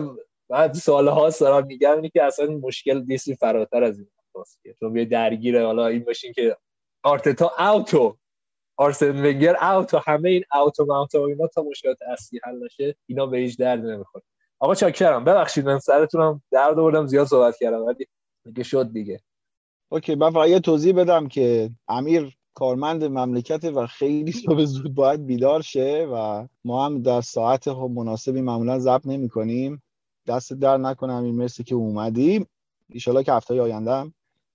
بعد سالها دارم میگم اینه که اصلا مشکل دیسی فراتر از این. باسکت چون بیا درگیر حالا این باشین که آرتتا اوتو آرسن ونگر اوت و همه این اوت و ماوت و اینا تا مشکلات اصلی حل نشه اینا به هیچ درد نمی‌خوره. آقا چاکرم ببخشید من سرتونم درد آوردم زیاد صحبت کردم ولی دیگه شد دیگه. اوکی من فقط یه توضیح بدم که امیر کارمند مملکت و خیلی صبح زود باید بیدار شه و ما هم در ساعت خب مناسبی معمولا ضبط نمی کنیم دست در نکنه امیر مرسی که اومدی. ایشالا که هفته آینده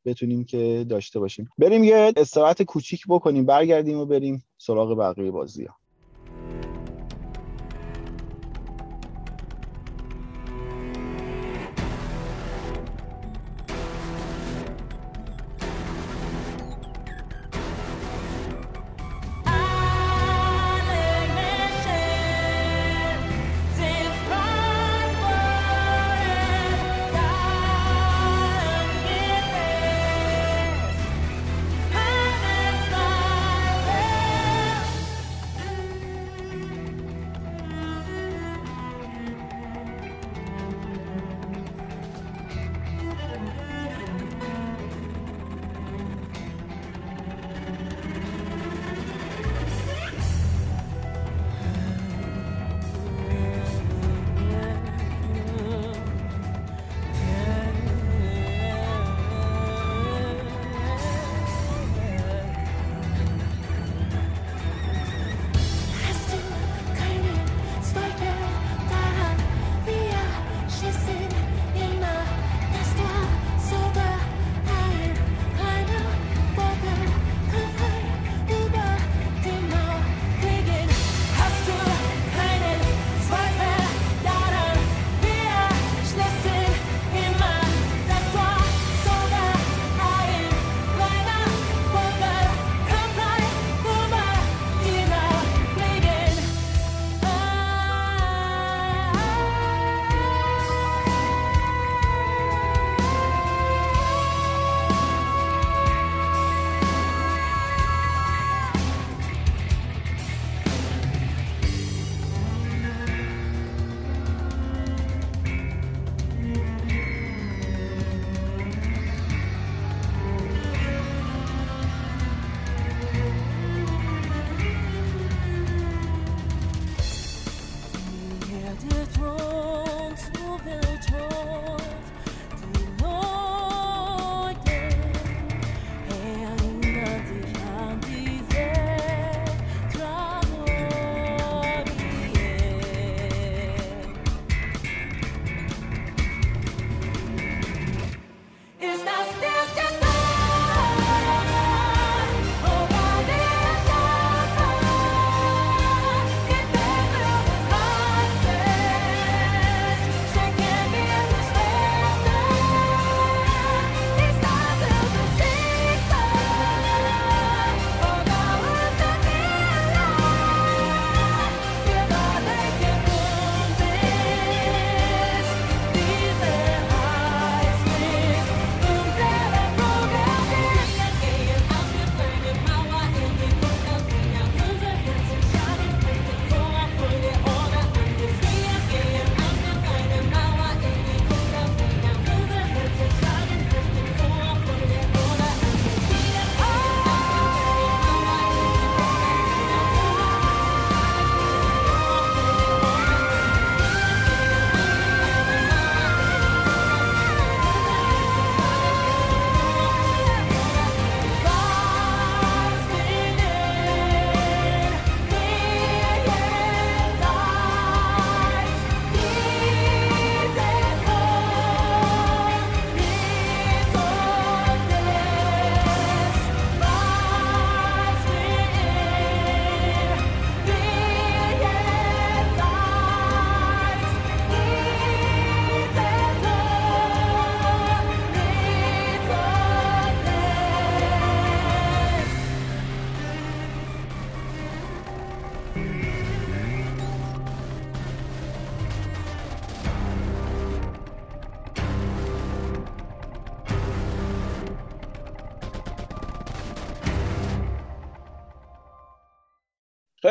بتونیم که داشته باشیم. بریم یه استراحت کوچیک بکنیم برگردیم و بریم سراغ بقیه بازی ها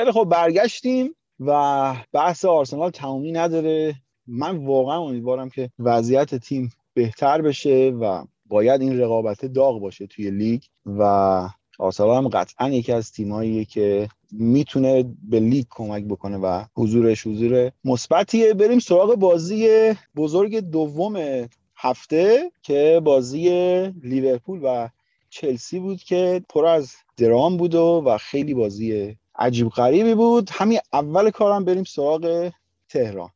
خیلی خب برگشتیم و بحث آرسنال تمامی نداره. من واقعا امیدوارم که وضعیت تیم بهتر بشه و باید این رقابت داغ باشه توی لیگ و آرسنال هم قطعا یکی از تیماییه که می‌تونه به لیگ کمک بکنه و حضورش حضور مثبتیه. بریم سراغ بازی بزرگ دوم هفته که بازی لیورپول و چلسی بود که پر از درام بود و, و خیلی بازی عجیب غریبی بود. همین اول کارم بریم سراغ تهران.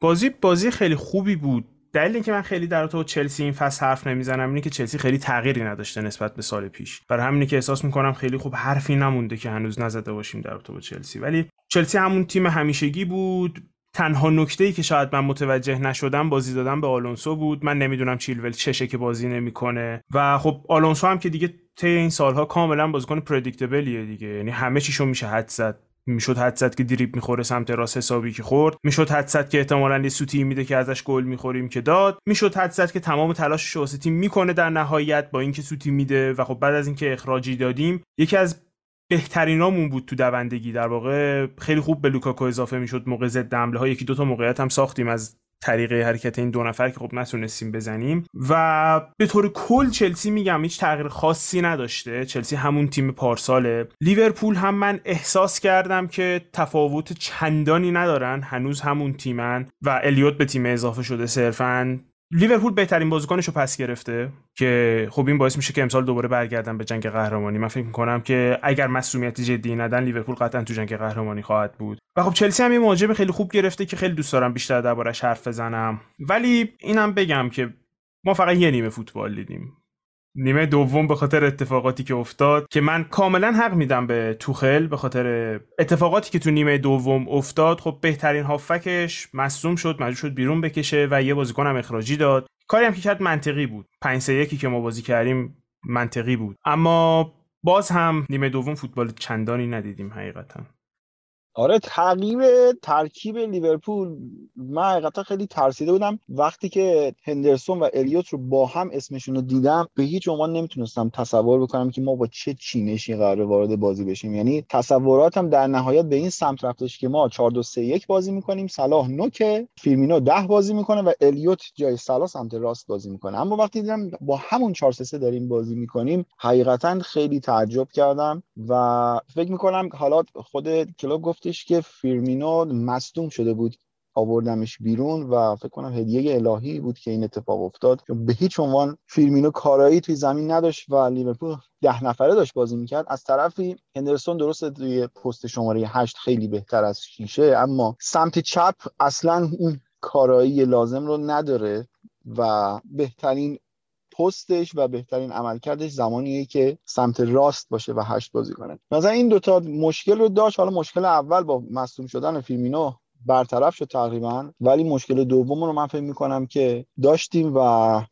بازی بازی خیلی خوبی بود. دلیل اینکه من خیلی در تو چلسی این فصل حرف نمی‌زنم اینه که چلسی خیلی تغییری نداشته نسبت به سال پیش. برای همینه که احساس می‌کنم خیلی خوب حرفی نمونده که هنوز نزده باشیم در تو چلسی. ولی چلسی همون تیم همیشگی بود. تنها نکته ای که شاید من متوجه نشدم بازی دادن به آلونسو بود. من نمی‌دونم چیلول چشه که بازی نمی‌کنه. و خب آلونسو هم که دیگه طی این سالها کاملا بازیکن پردیکتبلیه دیگه. یعنی همه چیشو میشه حد زد. می‌شد حد زد که دریپ می‌خوره سمت راست حسابی که خورد. می‌شد حد زد که احتمالاً یه سوتی میده که ازش گل می‌خوریم که داد. می‌شد حد زد که تمام تلاشش واسه تیم می‌کنه در نهایت با اینکه سوتی میده. و خب بعد از اینکه اخراجی دادیم یکی از بهترینامون بود تو دوندگی. در واقع خیلی خوب به لوکاکو اضافه می‌شد موقع ضد حمله ها. یکی دو تا موقعیت هم ساختیم از طریق حرکت این دو نفر که خب نتونستیم بزنیم. و به طور کل چلسی میگم هیچ تغییر خاصی نداشته. چلسی همون تیم پارساله. لیورپول هم من احساس کردم که تفاوت چندانی ندارن. هنوز همون تیمن و الیوت به تیم اضافه شده صرفا. لیورپول بهترین بازیکنش رو پس گرفته که خب این باعث میشه که امسال دوباره برگردن به جنگ قهرمانی. من فکر می‌کنم که اگر مسئولیت جدی ندن لیورپول قطعا تو جنگ قهرمانی خواهد بود. و خب چلسی هم یه مهاجم خیلی خوب گرفته که خیلی دوست دارم بیشتر دربارش حرف بزنم. ولی اینم بگم که ما فقط یه نیمه فوتبال دیدیم. نیمه دوم به خاطر اتفاقاتی که افتاد که من کاملا حق میدم به توخل به خاطر اتفاقاتی که تو نیمه دوم افتاد. خب بهترین هافکش مصوم شد مجبور شد بیرون بکشه و یه بازیکن هم اخراجی داد. کاری هم که کرد منطقی بود. 5 3 1 که ما بازی کردیم منطقی بود. اما باز هم نیمه دوم فوتبال چندانی ندیدیم حقیقتا. آره تغییر ترکیب لیورپول. من حقیقتا خیلی ترسیده بودم. وقتی که هندرسون و الیوت رو با هم اسمشون رو دیدم به هیچ عنوان نمی‌تونستم تصور بکنم که ما با چه چینشی قرار وارد بازی بشیم. یعنی تصوراتم در نهایت به این سمت رفتش که ما 4 2 3 1 بازی می‌کنیم صلاح نوک فیرمینو 10 بازی می‌کنه و الیوت جای صلاح سمت راست بازی می‌کنه. اما وقتی دیدم با همون 4 3 داریم بازی می‌کنیم حقیقتا خیلی تعجب کردم و فکر می‌کنم حالا خود کلوب گفت گفتش که فیرمینو مصدوم شده بود آوردمش بیرون و فکر کنم هدیه الهی بود که این اتفاق افتاد. به هیچ عنوان فیرمینو کارایی توی زمین نداشت و لیورپول ده نفره داشت بازی می‌کرد. از طرفی هندرسون درست توی پست شماره هشت خیلی بهتر از شیشه اما سمت چپ اصلا اون کارایی لازم رو نداره و بهترین پستش و بهترین عملکردش زمانیه که سمت راست باشه و هشت بازی کنه. مثلا این دوتا مشکل رو داشت. حالا مشکل اول با مصدوم شدن فیلمینو برطرف شد تقریبا. ولی مشکل دوم رو من فکر می‌کنم که داشتیم و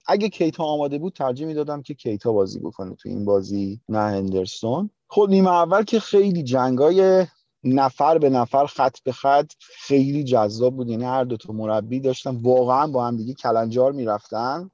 اگه کیتا آماده بود ترجیح می‌دادم که کیتا بازی بکنه تو این بازی نه هندرسون. خب نیمه اول که خیلی جنگای نفر به نفر خط به خط خیلی جذاب بود. یعنی هر دو تا مربی داشتن واقعا با هم دیگه کلنجار می‌رفتن.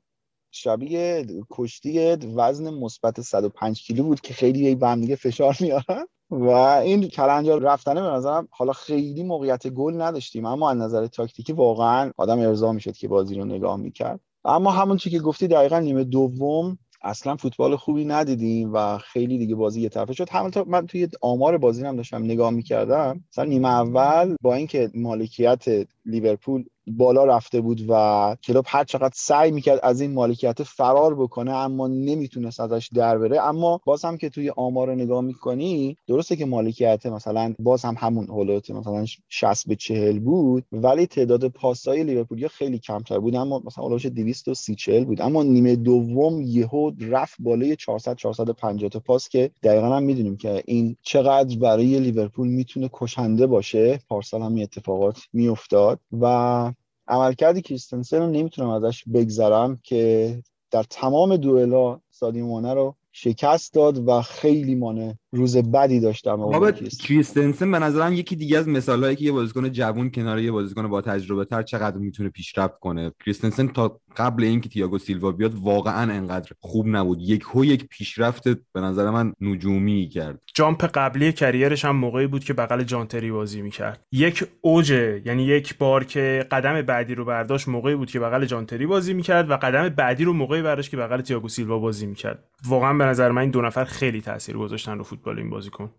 شبیه کشتی وزن مثبت 105 کیلو بود که خیلی به هم دیگه فشار میارن. و این کلنجار رفتنه به نظرم. حالا خیلی موقعیت گل نداشتیم اما از نظر تاکتیکی واقعا آدم ارضا می‌شد که بازی رو نگاه می‌کرد. اما همون چی که گفتی دقیقا نیمه دوم اصلا فوتبال خوبی ندیدیم و خیلی دیگه بازی یه طرفه شد. همونطور من توی آمار بازی هم داشتم نگاه می‌کردم. مثلا نیمه اول با اینکه مالکیت لیورپول بالا رفته بود و کلوب هر چقدر سعی می‌کرد از این مالکیت فرار بکنه اما نمی‌تونست ازش در بره. اما باز هم که توی آمار نگاه می‌کنی درسته که مالکیت مثلا باز هم همون حالات مثلا 60 به 40 بود ولی تعداد پاسای لیورپول خیلی کمتر بود. اما مثلا اولش 230 40 بود. اما نیمه دوم یهو رفت بالای 400 450 تا پاس که دقیقا هم می‌دونیم که این چقدر برای لیورپول می‌تونه کشنده باشه. پارسال هم اتفاقات میافتاد و عملکرد کریستنسن رو نمی‌تونم ازش بگذرم که در تمام دوئلا سادیو رو شکست داد و خیلی مانه روز بدی داشتم بابت کریستنسن به نظرم یکی دیگه از مثالهایی که یه بازیکن جوون کنار یه بازیکن با تجربه تر چقدر می‌تونه پیشرفت کنه. کریستنسن تا قبل اینکه تییاگو سیلوا بیاد واقعا انقدر خوب نبود. یک هو یک پیشرفت به نظر من نجومی کرد. جامپ قبلی کریرش هم موقعی بود که بغل جانتری بازی می‌کرد. یک اوجه یعنی یک بار که قدم بعدی رو برداشت موقعی بود که بغل جانتری بازی می‌کرد و قدم بعدی رو موقعی برداشت که بغل تییاگو سیلوا بازی می‌کرد. واقعا به نظر من این دو نفر خیلی تاثیر گذاشتن رو فوتبال این بازیکن.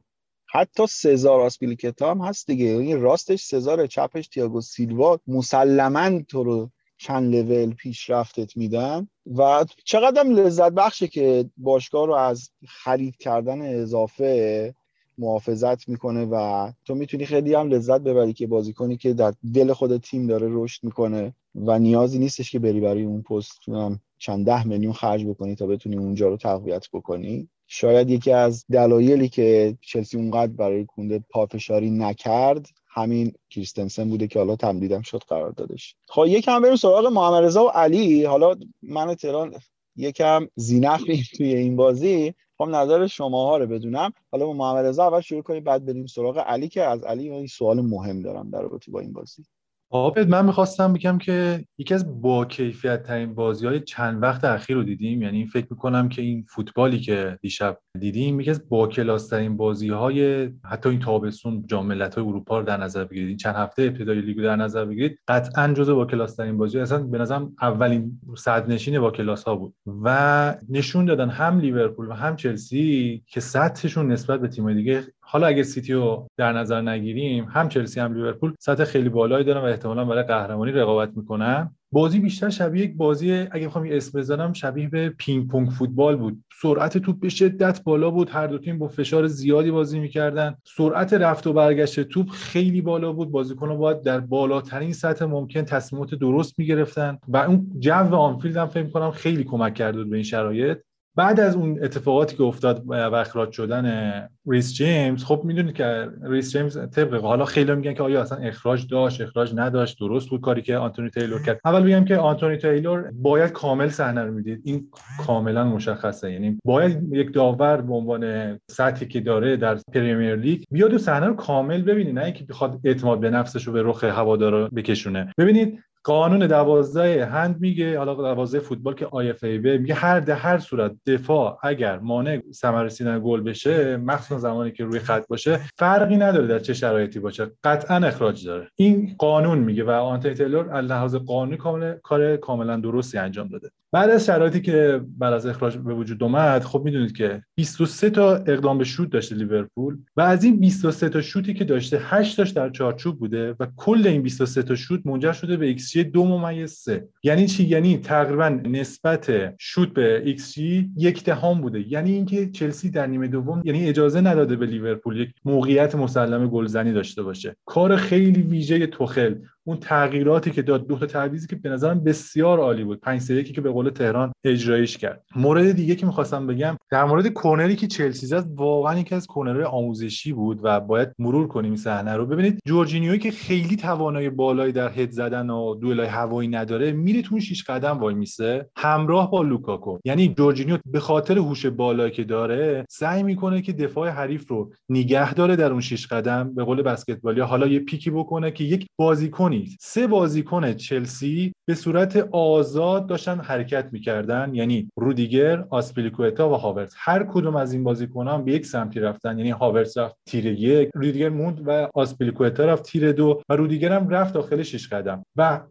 حتی سزار آسپیلیکتا هم هست دیگه. این یعنی راستش سزار چپش تییاگو سیلوا مسلما تو رو چند لول پیشرفتت میدن. و چقدر لذت بخشه که باشگاه رو از خرید کردن اضافه محافظت می‌کنه و تو می‌تونی خیلی هم لذت ببری که بازیکنی که در دل خود تیم داره رشد می‌کنه و نیازی نیستش که بری برای اون پست چند ده میلیون خرج بکنی تا بتونی اونجا رو تقویت بکنی. شاید یکی از دلایلی که چلسی اونقدر برای کونده پافشاری نکرد همین کریستنسن بوده که حالا تمدیدم شد قرار دادش. خب یکم بریم سراغ محمد رضا و علی. حالا من تهران یکم زینخ توی این بازی. خب نظر شماها رو بدونم. حالا با محمد رضا اول شروع کنیم بعد بریم سراغ علی که از علی یه سوال مهم دارم در رابطه با این بازی. آبد من می‌خواستم بگم که یکی از با کیفیت ترین بازی های چند وقت اخیر رو دیدیم. یعنی فکر می‌کنم که این فوتبالی که دیشب دیدیم یکی از با کلاس ترین بازی های حتی این تابستون جام ملت‌های اروپا رو در نظر بگیرید. چند هفته ابتدای لیگ در نظر بگیرید. قطعا جزو با کلاس ترین بازی اصلا به نظرم اولین صد نشین با کلاس ها بود. و نشون دادن هم لیورپول و هم چلسی که سطحشون نسبت به تیم دیگه حالا اگه سیتی رو در نظر نگیریم هم چلسی هم لیورپول سطح خیلی بالایی دارن و احتمالا برای قهرمانی رقابت می‌کنن. بازی بیشتر شبیه یک بازی اگه بخوام اسم بزنم شبیه به پینگ پونگ فوتبال بود. سرعت توپ به شدت بالا بود. هر دو تیم با فشار زیادی بازی می‌کردن. سرعت رفت و برگشت توپ خیلی بالا بود. بازیکن‌ها باید در بالاترین سطح ممکن تصمیمات درست می‌گرفتن و اون جو آنفیلد هم فکر کنم خیلی کمک کرده به این شرایط. بعد از اون اتفاقاتی که افتاد و اخراج شدن ریس جیمز خب می‌دونید که ریس جیمز طبق حالا خیلی میگن که آیا اصلا اخراج داشت اخراج نداشت درست بود کاری که آنتونی تیلور کرد. اول بگم که آنتونی تیلور باید کامل صحنه رو می‌دید. این کاملا مشخصه. یعنی باید یک داور به عنوان سطحی که داره در پریمیر لیگ بیاد و صحنه رو کامل ببینه نه اینکه بخواد اعتماد به نفسش رو به رخ هوادارا بکشونه. ببینید قانون دوازده هند میگه حالا دوازده فوتبال که IFA میگه در هر صورت دفاع اگر مانع ثمر رسیدن گل بشه مخصوصا زمانی که روی خط باشه فرقی نداره در چه شرایطی باشه. قطعا اخراج داره. این قانون میگه و آنتونی تیلور از لحاظ قانونی کامل کار کاملا درستی انجام داده. بعد از شرایطی که بعد از اخراج به وجود اومد خب می‌دونید که 23 تا اقدام به شوت داشته لیورپول و از این 23 تا شوتی که داشته 8 تاش در چارچوب بوده و کل این 23 تا شوت منجر شده به جی 2 ممیز 3 یعنی چی؟ یعنی تقریبا نسبت شوت به جی یک دهم بوده. یعنی اینکه چلسی در نیمه دوم یعنی اجازه نداده به لیورپول یک موقعیت مسلم گلزنی داشته باشه. کار خیلی ویژه توخل اون تغییراتی که داد دو تا تعویضی که به نظرم بسیار عالی بود. 5 3 که به قول تهران اجرایش کرد. مورد دیگه که می‌خواستم بگم در مورد کرنری که چلسی زد واقعا یکی از کرنرهای آموزشی بود و باید مرور کنیم صحنه رو. ببینید جورجینیوی که خیلی توانای بالایی در هد زدن و دوئلای هوایی نداره میره تو شیش قدم وای میسه همراه با لوکاکو. یعنی جورجینیو به خاطر هوش بالایی که داره سعی می‌کنه که دفاع حریف رو نگه داره در اون شیش قدم به قول بسکتبالی حالا یه pick ی بکنه که یک بازیکنی سه بازیکن چلسی به صورت آزاد داشتن حرکت می‌کردن. یعنی رودیگر آسپلیکوتا و هاورت هر کدوم از این بازیکنان به یک سمتی رفتن. یعنی هاورت رفت تیر یک رودیگر موند و آسپلیکوتا رفت تیر دو و رودیگر هم رفت داخل شش قدم. و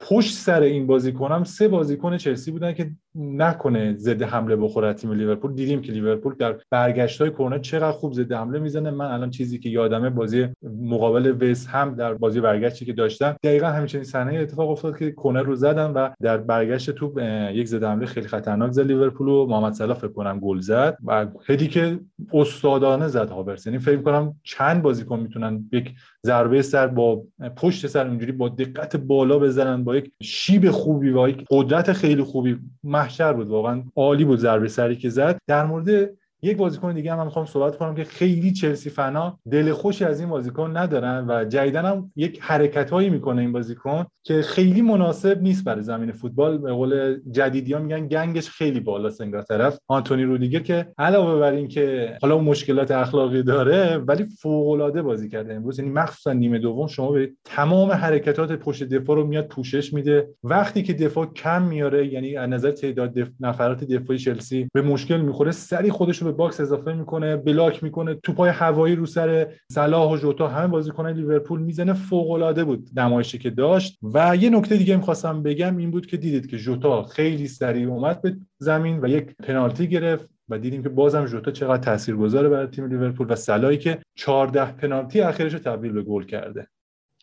پشت سر این بازیکن سه بازیکن چلسی بودن که نکنه ضد حمله بخوره تیم لیورپول. دیدیم که لیورپول در برگشت های کورنر چقدر خوب ضد حمله می‌زنه. من الان چیزی که یادمه بازی مقابل وست هم در بازی برگشتی که داشتم دقیقا همین صحنه اتفاق افتاد که کورنر رو زدن و در برگشت توپ یک ضد حمله خیلی خطرناک زد لیورپول و محمد صلاح فکر کنم گل زد و هدی که استادانه زد هاورس. یعنی فکر کنم چند بازیکن می‌تونن یک ضربه سر با پشت سر اونجوری با دقت بالا بزنن با یک شیب خوبی و یک قدرت خیلی خوبی. محشر بود واقعا عالی بود ضربه سری که زد. در مورد یک بازیکن دیگه هم من می‌خوام صحبت کنم که خیلی چلسی فنا دل خوشی از این بازیکن ندارن و جدیدن هم یک حرکت هایی می‌کنه این بازیکن که خیلی مناسب نیست برای زمین فوتبال. به قول جدیدی ها میگن gang ش خیلی بالاست انگار طرف. آنتونی رودیگر که علاوه بر اینکه حالا مشکلات اخلاقی داره ولی فوق العاده بازی کرده امروز. یعنی مخصوصا نیمه دوم شما به تمام حرکتات پشت دفاع رو میاد پوشش میده. وقتی که دفاع کم میاره یعنی از نظر تعداد دف... نفرات دفاعی چلسی به مشکل می‌خوره سریع خودش رو box اضافه می‌کنه block می‌کنه توپای هوایی رو سر صلاح و جوتا همه بازیکنان لیورپول می‌زنه. فوق العاده بود نمایشی که داشت. و یه نکته دیگه می‌خواستم بگم این بود که دیدید که جوتا خیلی سریع اومد به زمین و یک پنالتی گرفت و دیدیم که بازم جوتا چقدر تاثیرگذاره برای تیم لیورپول و سلایی که 14 پنالتی اخیرش رو تبدیل به گل کرده.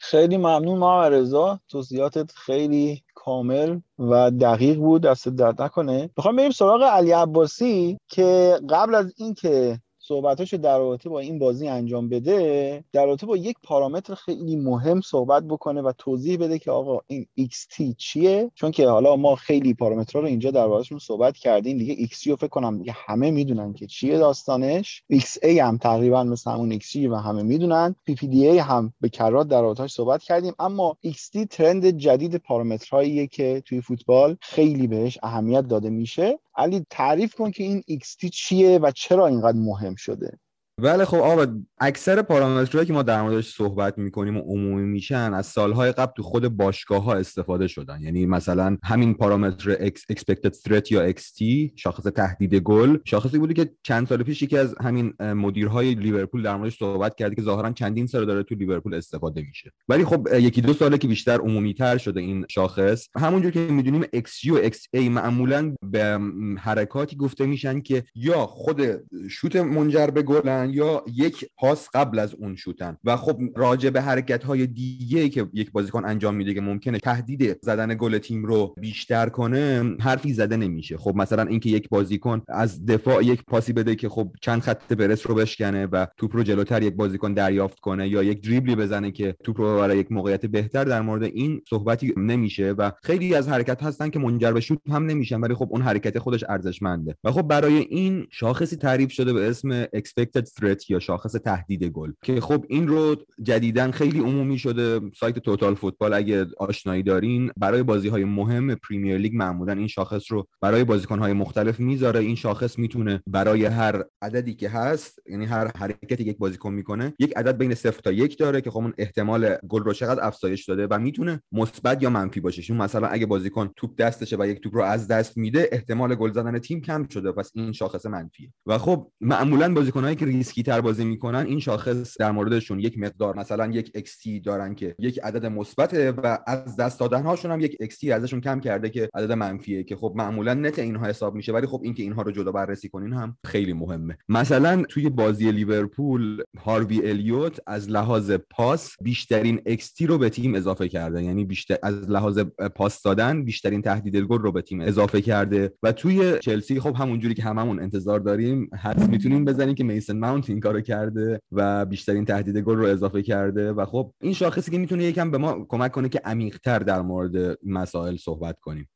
خیلی ممنون ما رضا. توضیحاتت خیلی کامل و دقیق بود. دست درد نکنه. می‌خوام بریم سراغ علی عباسی که قبل از اینکه صحبتاشو در رابطه با این بازی انجام بده در رابطه با یک پارامتر خیلی مهم صحبت بکنه و توضیح بده که آقا این XT چیه؟ چون که حالا ما خیلی پارامترها رو اینجا در صحبت کردیم دیگه XG رو فکر کنم دیگه همه می‌دونن که چیه داستانش. XA هم تقریبا مثل همون XG و همه می‌دونن. PPDA هم به کرات در رابطهش صحبت کردیم. اما XT ترند جدید پارامترهاییه که توی فوتبال خیلی بهش اهمیت داده میشه. علی تعریف کن که این XT چیه و چرا اینقدر مهم شده. بله خب آقا اکثر پارامترهایی که ما در موردش صحبت می‌کنیم و عمومی میشن از سالهای قبل تو خود باشگاه ها استفاده شدن. یعنی مثلا همین پارامتر expected threat یا XT شاخص تهدید گل. شاخصی بوده که چند سال پیش یکی از همین مدیرهای لیورپول در موردش صحبت کرده که ظاهرا چندین سال داره تو لیورپول استفاده میشه. ولی خب یکی دو ساله که بیشتر عمومی تر شده این شاخص. همونجور که می‌دونیم XG و XA معمولا به حرکاتی گفته میشن که یا خود شوت منجر به گلن یا یک پاس قبل از اون شوتن. و خب راجع به حرکت های دیگه که یک بازیکن انجام میده که ممکنه تهدید زدن گل تیم رو بیشتر کنه حرفی زده نمیشه. خب مثلا اینکه یک بازیکن از دفاع یک پاسی بده که خب چند خط برس رو بشکنه و توپ رو جلوتر یک بازیکن دریافت کنه یا یک دریبلی بزنه که توپ رو برای یک موقعیت بهتر در مورد این صحبتی نمیشه و خیلی از حرکت هستن که منجر به شوت هم نمیشن ولی خب اون حرکت خودش ارزشمنده. و خب برای این شاخصی تعریف شده به اسم expected یا شاخص تهدید گل. که خب این رو جدیدا خیلی عمومی شده سایت توتال فوتبال اگه آشنایی دارین برای بازی های مهم پریمیر لیگ معمولا این شاخص رو برای بازیکن های مختلف می‌ذاره. این شاخص می‌تونه برای هر عددی که هست یعنی هر حرکتی یک بازیکن می‌کنه یک عدد بین صفر تا یک داره که خب اون احتمال گل رو چقدر افزایش داده و می‌تونه مثبت یا منفی باشه. چون مثلا اگه بازیکن توپ دستشه و یک توپ رو از دست میده احتمال گل زدن تیم کم شده. پس این شاخص منفیه. و خب معمولا بازیکنایی که ریسکی تر بازی می‌کنن این شاخص در موردشون یک مقدار مثلا یک XT دارن که یک عدد مثبته و از دست دادن هاشون هم یک XT ازشون کم کرده که عدد منفیه که خب معمولا net اینها حساب میشه ولی خب اینکه اینها رو جدا بررسی کنین هم خیلی مهمه. مثلا توی بازی لیورپول هاروی الیوت از لحاظ پاس بیشترین XT رو به تیم اضافه کرده. یعنی بیشتر از لحاظ پاس دادن بیشترین تهدید گل رو به تیم اضافه کرده. و توی چلسی خب همونجوری که هممون انتظار داریم حدس می‌تونیم بزنیم که میسن ماونت این کارو کرده و بیشترین تهدید گل رو اضافه کرده و خب این شاخصی که می‌تونه یکم به ما کمک کنه که عمیق‌تر در مورد مسائل صحبت کنیم.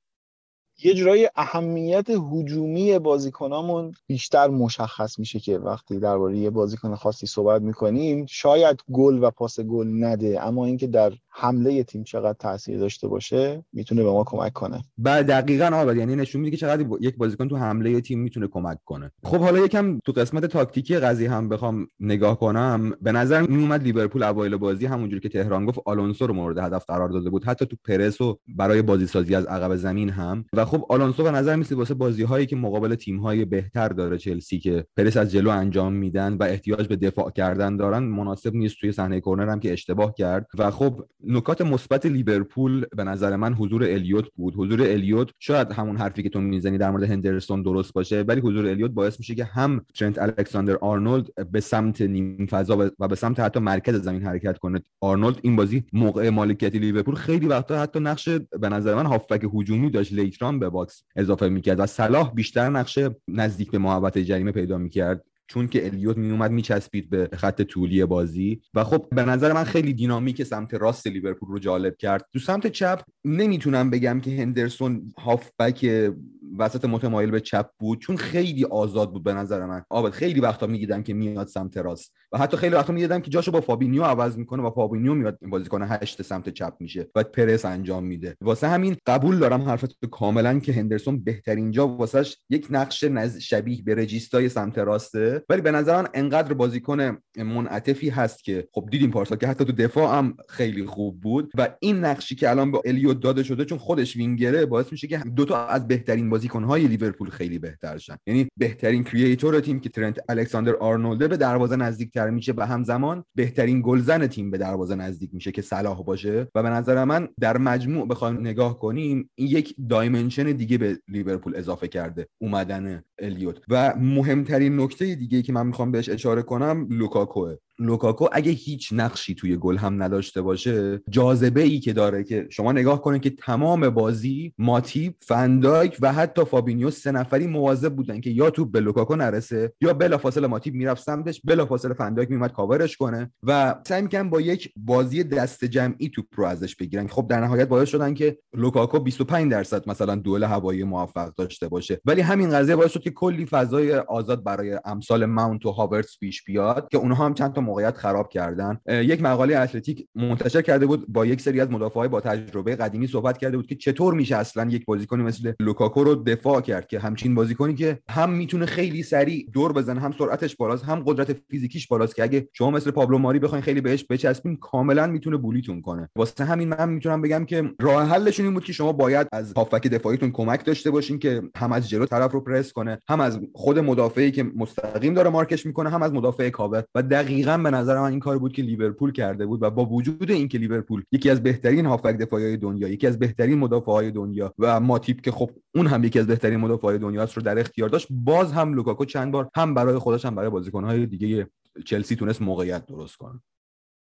یه جورایی اهمیت هجومی بازیکنامون بیشتر مشخص میشه که وقتی درباره یه بازیکن خاصی صحبت می‌کنیم شاید گل و پاس گل نده اما اینکه در حمله تیم چقدر تاثیر داشته باشه می‌تونه به ما کمک کنه. بله دقیقا آباد یعنی نشون میده که چقدر یک بازیکن تو حمله تیم می‌تونه کمک کنه. خب حالا یکم تو قسمت تاکتیکی قضیه هم بخوام نگاه کنم. به نظر میومد لیورپول اوایل بازی همونجوری که تهران گفت آلونسو رو مورد هدف قرار داده بود. حتی تو پرس و برای بازی سازی از عقب زمین هم. و خب آلونسو به نظر میسه واسه بازی هایی که مقابل تیم های بهتر داره چلسی که پرس از جلو انجام میدن و احتیاج به دفاع کردن دارن مناسب نیست توی صحنه کرنر هم که اشتباه کرد. و خب نکات مثبت لیورپول به نظر من حضور الیوت بود. حضور الیوت شاید همون حرفی که تو می‌زنی در مورد هندرسون درست باشه ولی حضور الیوت باعث میشه که هم ترنت الکساندر آرنولد به سمت نیم فضا و به سمت حتی مرکز زمین حرکت کنه. آرنولد این بازی موقع مالکیت لیورپول خیلی وقتا حتی نقش به نظر من هافبک هجومی داشت late run به box اضافه می‌کرد و صلاح بیشتر نقش نزدیک به محوطه جریمه پیدا می‌کرد. چون که الیوت می اومد میچسبید به خط طولی بازی. و خب به نظر من خیلی دینامیک سمت راست لیورپول رو جالب کرد. تو سمت چپ نمی‌تونم بگم که هندرسون هافبک وسط متمایل به چپ بود چون خیلی آزاد بود به نظر من. آباد خیلی وقتا می‌دیدم که میاد سمت راست. و حتی خیلی وقتا می‌دیدم که جاشو با فابینیو عوض می‌کنه و فابینیو میاد بازیکن هشت سمت چپ میشه و پرس انجام میده. واسه همین قبول دارم حرفت کاملا که هندرسون بهترین جا واسش یک نقش نز... شبیه به regista ی سمت راسته. ولی به نظر من انقدر بازیکن منعطفی هست که خب دیدیم پارسال که حتی تو دفاع هم خیلی خوب بود. و این نقشی که الان به الیوت داده شده چون خودش وینگره باعث میشه که دوتا از بهترین بازیکنهای لیورپول خیلی بهتر شن یعنی بهترین creator تیم که ترنت الکساندر آرنولد به دروازه نزدیکتر میشه و همزمان بهترین گلزن تیم به دروازه نزدیک میشه که صلاح باشه. و به نظر من در مجموع بخوایم نگاه کنیم این یک dimension دیگه به لیورپول اضافه کرده اومدن الیوت. و مهمترین نکته دیگه که من می‌خوام بهش اشاره کنم لوکاکوه. لوکاکو اگه هیچ نقشی توی گل هم نداشته باشه جاذبه ای که داره که شما نگاه کنید که تمام بازی ماتیب فندایک و حتی فابینیو سه نفری مواظب بودن که یا توپ به لوکاکو نرسه یا بلافاصله ماتیب می‌رفت سمتش بلافاصله فندایک میومد کاورش کنه و سعی می‌کنن با یک بازی دست جمعی توپ رو ازش بگیرن. خب در نهایت باعث شدن که لوکاکو 25 درصد مثلا دوئل هوایی موفق داشته باشه. ولی همین قضیه باعث شد که کلی فضای آزاد برای امثال ماونت و هاورتس پیش بیاد که اونها هم چند تا موقعیت خراب کردن. یک مقاله اتلتیک منتشر کرده بود با یک سری از مدافعای با تجربه قدیمی صحبت کرده بود که چطور میشه اصلا یک بازیکنی مثل لوکاکو رو دفاع کرد که همچین بازیکنی که هم می‌تونه خیلی سریع دور بزنه هم سرعتش بالاست هم قدرت فیزیکیش بالاست که اگه شما مثل پابلو ماری بخواین خیلی بهش بچسبین کاملا می‌تونه bully تون کنه. واسه همین من می‌تونم بگم که راه حلشون این بود که شما باید از هافبک دفاعیتون کمک داشته باشین که هم از جلو طرف رو پرس کنه هم از خود مدافعی که مستقیم داره مارکش می‌کنه هم از مدافع کاور. و دقیقا به نظر من این کار بود که لیورپول کرده بود و با وجود اینکه لیورپول یکی از بهترین هافبک دفاعی دنیا یکی از بهترین مدافعای دنیا و ماتیپ که خب اون هم یکی از بهترین مدافعای دنیا رو در اختیار داشت باز هم لوکاکو چند بار هم برای خودش هم برای بازیکن‌های دیگه چلسی تونست موقعیت درست کنه.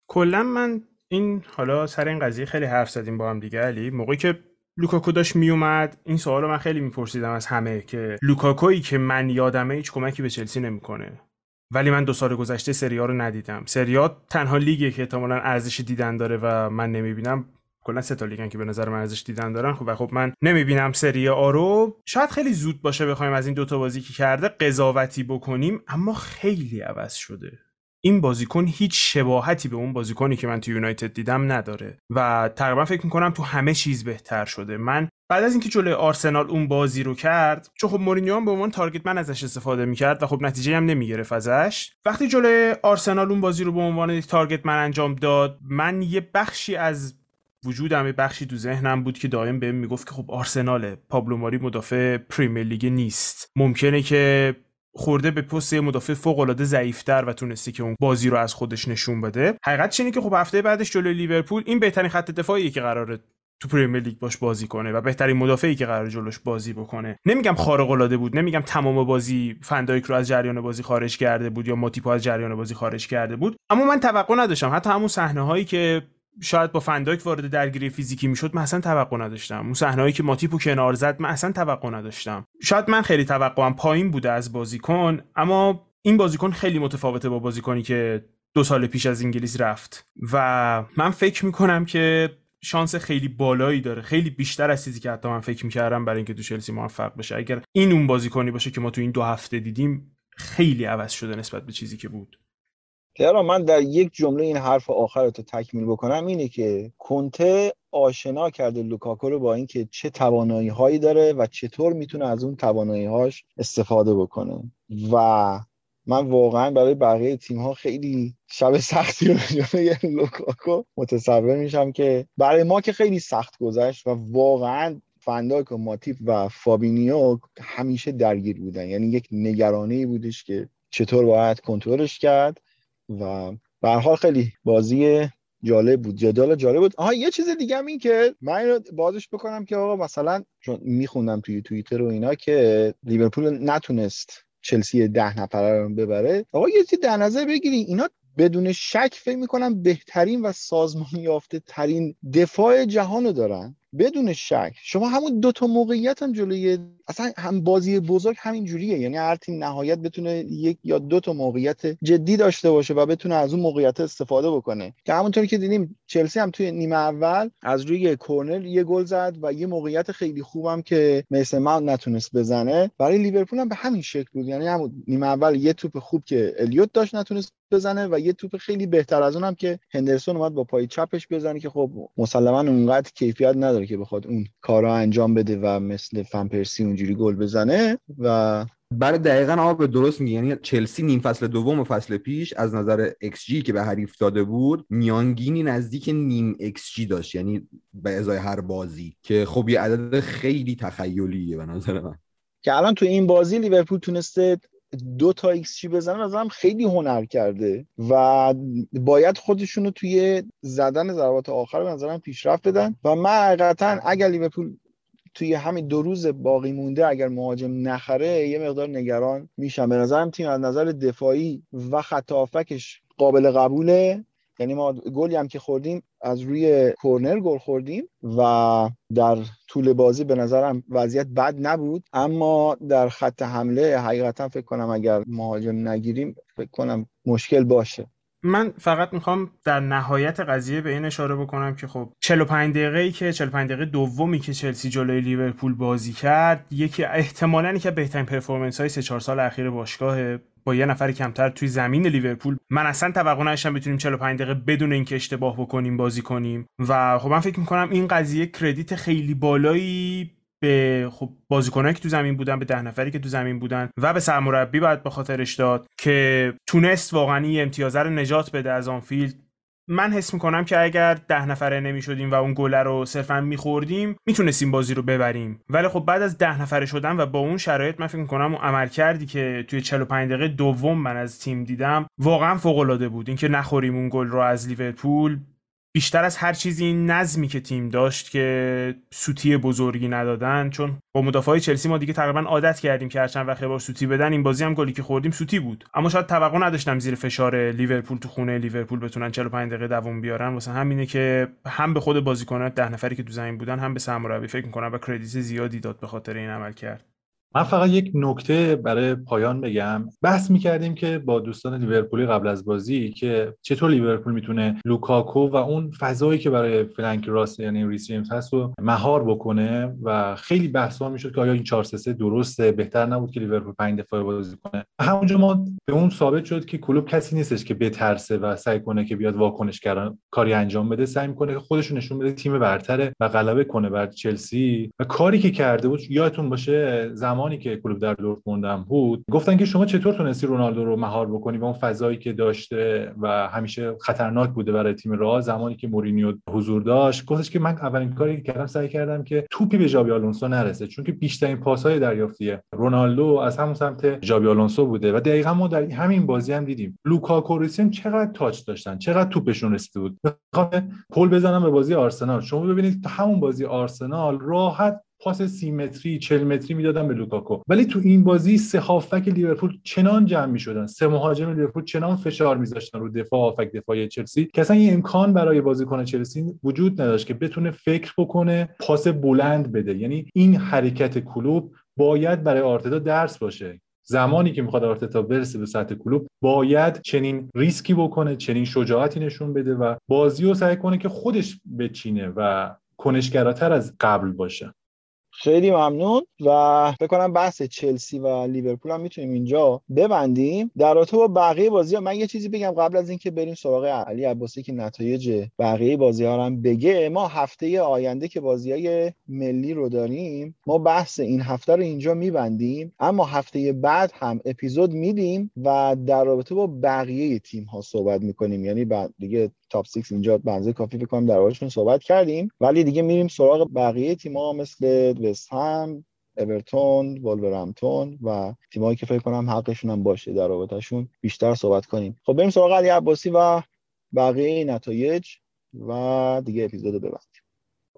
کلا من این حالا سر این قضیه خیلی حرف زدیم با هم دیگه علی. موقعی که لوکاکو داشت میومد این سوال رو من خیلی میپرسیدم از همه که لوکاکویی که من یادمه هیچ کمکی به چلسی نمی‌کنه. ولی من دو سال گذشته سریا رو ندیدم. سریا تنها لیگه که احتمالا ارزش دیدن داره و من نمی‌بینم. کلا سه تا لیگن که به نظر من ارزش دیدن دارن. خب و خب من نمی‌بینم سری آ رو. شاید خیلی زود باشه بخوایم از این دوتا بازی که کرده قضاوتی بکنیم اما خیلی عوض شده. این بازیکن هیچ شباهتی به اون بازیکنی که من تو یونایتد دیدم نداره و تقریبا فکر می‌کنم تو همه چیز بهتر شده. من بعد از اینکه جلوی آرسنال اون بازی رو کرد چون خب مورینیو هم به عنوان target man ازش استفاده می‌کرد و خب نتیجه هم نمی‌گرفت ازش. وقتی جلوی آرسنال اون بازی رو به عنوان target man انجام داد من یه بخشی از وجودم یه بخشی تو ذهنم بود که دائم بهم می‌گفت که خب آرسناله پابلو ماری مدافع پریمیر لیگ نیست. ممکنه که خورده به پست مدافع فوق العاده ضعیفتر و تونسته که اون بازی رو از خودش نشون بده. حقیقت اینه که خب هفته بعدش جلوی لیورپول این بهترین خط دفاعی که قراره تو پریمیر لیگ باش بازی کنه و بهترین مدافعی که قرار جلوش بازی بکنه. نمیگم خارق العاده بود نمیگم تمام بازی فندایک رو از جریان بازی خارج کرده بود یا ماتیپو از جریان بازی خارج کرده بود. اما من توقع نداشتم حتی همون صحنه هایی که شاید با فندایک وارد درگیری فیزیکی می‌شد من اصلا توقع نداشتم. اون صحنه‌ای که ماتیپو کنار زد من اصلا توقع نداشتم. شاید من خیلی توقعم پایین بوده از بازیکن اما این بازیکن خیلی متفاوته با بازیکنی که دو سال پیش از انگلیس رفت. و من فکر می‌کنم که شانس خیلی بالایی داره. خیلی بیشتر از چیزی که حتی من فکر می‌کردم برای اینکه تو چلسی موفق بشه. اگر این اون بازیکنی باشه که ما تو این دو هفته دیدیم خیلی عوض شده نسبت به چیزی که بود. تهران من در یک جمله این حرف آخر رو تکمیل بکنم اینه که کنته آشنا کرده لوکاکو رو با اینکه چه توانایی هایی داره و چطور می‌تونه از اون توانایی هاش استفاده بکنه. و من واقعا برای بقیه تیم ها خیلی شب سختی رو جلوی لوکاکو متصور میشم که برای ما که خیلی سخت گذشت و واقعا فن‌دایک و ماتیپ و فابینیو همیشه درگیر بودن. یعنی یک نگرانی بودش که چطور باید کنترلش کرد و به هر حال خیلی بازی جالب بود. جدال جالب بود. آها یه چیز دیگه هم این که من اینو بازش بکنم که آقا مثلا چون میخوندم توی توییتر و اینا که لیورپول نتونست چلسی ده نفره رو ببره. آقا یه چیز در نظر بگیری اینا بدون شک فکر می‌کنم بهترین و سازمان یافته ترین دفاع جهان رو دارن. بدون شک. شما همون دو تا موقعیت هم جلوی اصلا هم بازی بزرگ همین جوریه. یعنی هر تیم نهایت بتونه یک یا دو تا موقعیت جدی داشته باشه و بتونه از اون موقعیت استفاده بکنه. که همونطوری که دیدیم چلسی هم توی نیمه اول از روی کورنر یه گل زد و یه موقعیت خیلی خوبم که مثل ماونت نتونست بزنه. برای لیورپول هم به همین شکل بود. یعنی همون نیمه اول یه توپ خوب که الیوت داشت نتونست بزنه و یه توپ خیلی بهتر از اونم که هندرسون اومد با پای چپش بزنه که خب مسلما اونقدر کیفیت نداره که بخواد اون کارا انجام بده و مثل فنپرسی اونجوری گل بزنه و برای دقیقا آبد درست میگه. یعنی چلسی نیم فصل دوم فصل پیش از نظر ایکس جی که به حریف داده بود میانگینی نزدیک نیم ایکس جی داشت. یعنی به ازای هر بازی. که خب یه عدد خیلی تخیلیه به نظر من. که الان تو این بازی لیورپول تونسته دو تا ایکس جی بزنه مثلا خیلی هنر کرده و باید خودشون رو توی زدن ضربات آخر به نظرم پیشرفت بدن و من حقیقتا اگر لیورپول توی همین دو روز باقی مونده اگر مهاجم نخره یه مقدار نگران میشم به نظرم تیم از نظر دفاعی و خط قابل قبوله. یعنی ما گلی هم که خوردیم از روی کورنر گل خوردیم و در طول بازی به نظرم وضعیت بد نبود. اما در خط حمله حقیقتا فکر کنم اگر مهاجم نگیریم فکر کنم مشکل باشه. من فقط می‌خوام در نهایت قضیه به این اشاره بکنم که خب 45 دقیقه ای که 45 دقیقه دومی که چلسی جلوی لیورپول بازی کرد یکی احتمالاً که بهترین پرفورمنس های 3 4 سال اخیر باشگاه با یه نفر کمتر توی زمین لیورپول. من اصلا توقع نداشتم بتونیم 45 دقیقه بدون اینکه اشتباه بکنیم بازی کنیم. و خب من فکر می‌کنم این قضیه credit خیلی بالایی به خب بازیکنایی که تو زمین بودن به ده نفری که تو زمین بودن و به سرمربی باید به خاطرش داد که تونست واقعا این امتیازه رو نجات بده از آنفیلد. من حس می‌کنم که اگر ده نفره نمی‌شدیم و اون گله رو صرفا میخوردیم می‌تونستیم بازی رو ببریم. ولی خب بعد از ده نفره شدن و با اون شرایط من فکر می‌کنم اون عملکردی که توی 45 دقیقه دوم من از تیم دیدم واقعا فوق العاده بود. اینکه نخوریم اون گل رو از لیورپول بیشتر از هر چیزی این نظمی که تیم داشت که سوتی بزرگی ندادن چون با مدافعای چلسی ما دیگه تقریبا عادت کردیم که هرچند وقت با سوتی بدن این بازی هم گلی که خوردیم سوتی بود. اما شاید توقع نداشتم زیر فشار لیورپول تو خونه لیورپول بتونن 45 دقیقه دووم بیارن. واسه همینه که هم به خود بازیکنات ده نفری که تو زمین بودن هم به سرمربی. فکر می‌کنم باید credit زیادی داد به خاطر این عملکرد. من فقط یک نکته برای پایان بگم. بحث می‌کردیم که با دوستان لیورپولی قبل از بازی که چطور لیورپول می‌تونه لوکاکو و اون فضایی که برای flank راست یعنی ریس هست رو مهار بکنه و خیلی بحث می‌شد که آیا این 4 3 درسته؟ بهتر نبود که لیورپول 5 دفاعه بازی کنه. همونجا ما به اون ثابت شد که کلوب کسی نیستش که بترسه و سعی کنه که بیاد واکنشگرانه کاری انجام بده. سعی می‌کنه که خودش نشون بده تیم برتره و غلبه کنه بر چلسی. و کاری که کرده بود یادتون باشه زمانی که کلوب در دورتموند بود گفتن که شما چطور تونستی رونالدو رو مهار بکنی و اون فضایی که داشته و همیشه خطرناک بوده برای تیم‌ها زمانی که مورینیو حضور داشت. گفتش که من اولین کاری که کردم سعی کردم که توپی به ژابی آلونسو نرسه چون که بیشترین پاسهای دریافتیه رونالدو از همون سمت ژابی آلونسو بوده. و دقیقا ما در همین بازی هم دیدیم لوکاکو ریس اینا چقدر touch داشتن چقدر توپشون رسیده بود. می‌خوام پل بزنم به بازی آرسنال. شما ببینید همون بازی آرسنال راحت پاس سی متری چل متری می‌دادن به لوکاکو. ولی تو این بازی سه هافبک لیورپول چنان جمع می‌شدن. سه مهاجم لیورپول چنان فشار میذاشتن رو دفاع هافبک دفاعی چلسی که اصلا این امکان برای بازیکن چلسی وجود نداشت که بتونه فکر بکنه پاس بلند بده. یعنی این حرکت کلوب باید برای آرتتا درس باشه. زمانی که می‌خواد آرتتا برسه به سطح کلوب باید چنین ریسکی بکنه چنین شجاعتی نشون بده و بازی رو سعی کنه که خودش بچینه و کنشگراتر از قبل باشه. خیلی ممنون و فکر کنم بحث چلسی و لیورپول هم می‌تونیم اینجا ببندیم. در رابطه با بقیه بازی ها من یه چیزی بگم قبل از اینکه بریم سراغ علی عباسی که نتایج بقیه بازی ها هم بگه. ما هفته آینده که بازی های ملی رو داریم ما بحث این هفته رو اینجا میبندیم. اما هفته بعد هم اپیزود میدیم و در رابطه با بقیه تیم ها صحبت می‌کنیم. یعنی بعد دیگه تاپ 6 اینجا بنزه کافی بکنم در موردشون صحبت کردیم. ولی دیگه میریم سراغ بقیه تیم‌ها مثل وست هم اورتون، ولورهمپتون و تیمایی که فکر کنم حقشون هم باشه در رابطهشون بیشتر صحبت کنیم. خب بریم سراغ علی عباسی و بقیه نتایج و دیگه اپیزود ببندیم.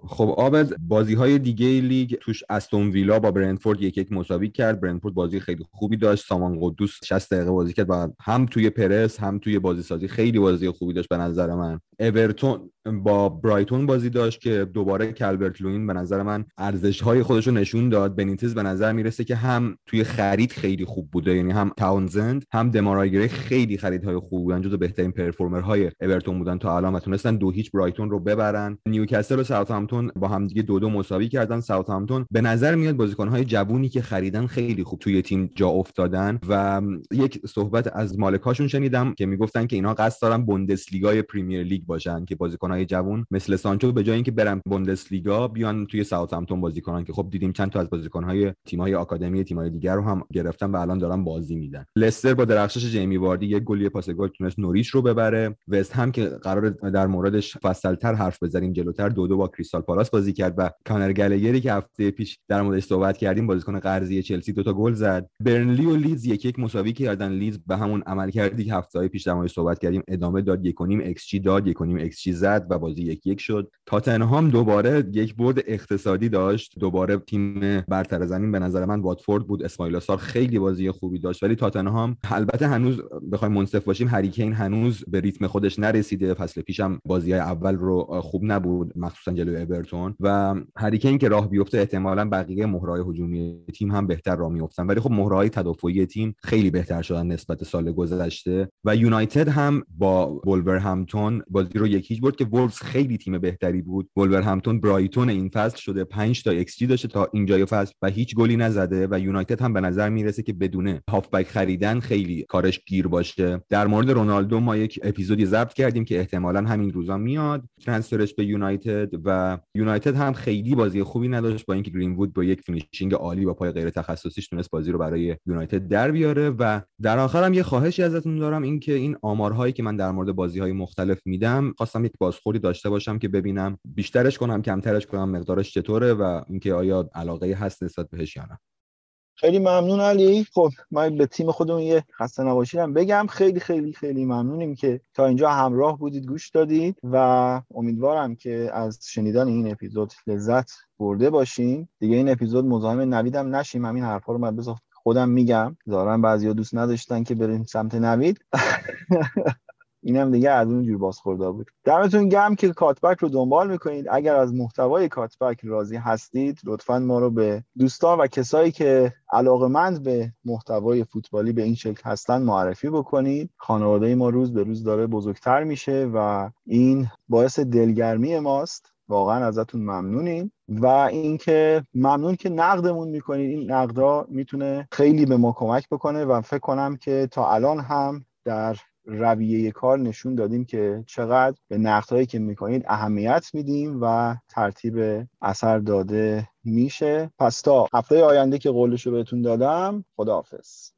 خب آبد بازی های دیگه لیگ توش استون ویلا با برنتفورد یک یک مساوی کرد. برنتفورد بازی خیلی خوبی داشت. سامان قدوس 60 دقیقه بازی کرد و هم توی پرس هم توی بازی سازی خیلی بازی خوبی داشت به نظر من. اورتون با برایتون بازی داشت که دوباره کالورت لوین به نظر من ارزش های خودش رو نشون داد. بنیتز به نظر می‌رسه که هم توی خرید خیلی خوب بوده یعنی هم تاونزند هم دمارای گری خیلی خریدهای خوب بودن جزو بهترین performer های اورتون بودن تا الان و تونستن دو هیچ برایتون رو ببرن. نیوکاسل و ساوثهامپتون با هم دیگه دو دو مساوی کردن. ساوثهامپتون به نظر میاد بازیکن های جوونی که خریدن خیلی خوب توی تیم جا افتادن و یک صحبت از مالکاشون شنیدم که می‌گفتن که اینا قصد دارن بوندسلیگای پریمیر لیگ باشن که بازیکنهای جوون مثل سانچو به جای اینکه برن بوندسلیگا بیان توی ساوثهامپتون بازی کنن که خب دیدیم چند تا از بازیکنهای تیم‌های آکادمی تیم‌های دیگر رو هم گرفتن و الان دارن بازی میدن. لستر با درخشش جیمی واردی یک گلی پاس گل تونست نوریچ رو ببره. وست هم که قرار در موردش مفصلتر حرف بزنیم جلوتر دو دو با کریستال پالاس بازی کرد و کانر گلگری که هفته پیش در موردش صحبت کردیم بازیکن قرضی چلسی دو تا گل زد. برنلی و لیدز یک یک مساوی کردن. لیدز به همون عمل کردی که هفته پیش در موردش صحبت کردیم. ادامه داد. یک نیم ایکس جی داد. یک نیم ایکس جی زد و بازی یک یک شد. تاتنهام دوباره یک برد اقتصادی داشت. دوباره تیم برتر زمین به نظر من واتفورد بود. اسماعیل سار خیلی بازی خوبی داشت. ولی تاتنهام البته هنوز بخوایم منصف باشیم هریکین هنوز به ریتم خودش نرسیده. فصل پیشم بازی های اول رو خوب نبود. مخصوصا جلوی اورتون و هریکین که راه بیفته احتمالا بقیه مهرهای هجومی تیم هم بهتر راه میافتن. ولی خب مهرهای تدافعی تیم خیلی بهتر شدن نسبت سال گذشته و یونایتد هم با ولورهمپتون بازی رو یک هیچ برد که وولز خیلی تیم بهتری بود. ولورهمپتون برایتون این فصل شده 5 تا ایکس داشته تا اینجای فصل و هیچ گلی نزده و یونایتد هم به نظر می‌رسه که بدون هافبک خریدن خیلی کارش گیر باشه. در مورد رونالدو ما یک اپیزودی ضبط کردیم که احتمالا همین روزا میاد. transfer ش به یونایتد و یونایتد هم خیلی بازی خوبی نداشت با اینکه گرین وود با یک finishing عالی با پای غیر تخصصیش تونست بازی رو برای یونایتد در بیاره و در آخر هم یه خواهشی ازتون دارم اینکه این آمارهایی که من در مورد بازی های مختلف میدم خواستم یک بازخوردی داشته باشم که ببینم بیشترش کنم کمترش کنم مقدارش چطوره و اینکه آیا علاقه هست نسبت بهش یا نه. خیلی ممنون علی. خب من به تیم خودمون یه خسته نباشید بگم. خیلی خیلی خیلی ممنونیم که تا اینجا همراه بودید گوش دادید و امیدوارم که از شنیدن این اپیزود لذت برده باشین. دیگه این اپیزود مزاحم نویدم نشیم. همین حرفا رو من خودم میگم. دارم بعضیا دوست نداشتن که بریم سمت نوید. اینم دیگه از اون جور بازخوردار بود. دمتون گرم که کاتبک رو دنبال می‌کنید. اگر از محتوای کاتبک راضی هستید لطفا ما رو به دوستان و کسایی که علاقمند به محتوای فوتبالی به این شکل هستن معرفی بکنید. خانواده ما روز به روز داره بزرگتر میشه و این باعث دلگرمی ماست. واقعا ازتون ممنونیم. و اینکه ممنون که نقدمون می‌کنید. این نقدا می‌تونه خیلی به ما کمک بکنه و فکر کنم که تا الان هم در رویه کار نشون دادیم که چقدر به نقدهایی که می‌کنید اهمیت میدیم و ترتیب اثر داده میشه. پس تا هفته آینده که قولش رو بهتون دادم خداحافظ.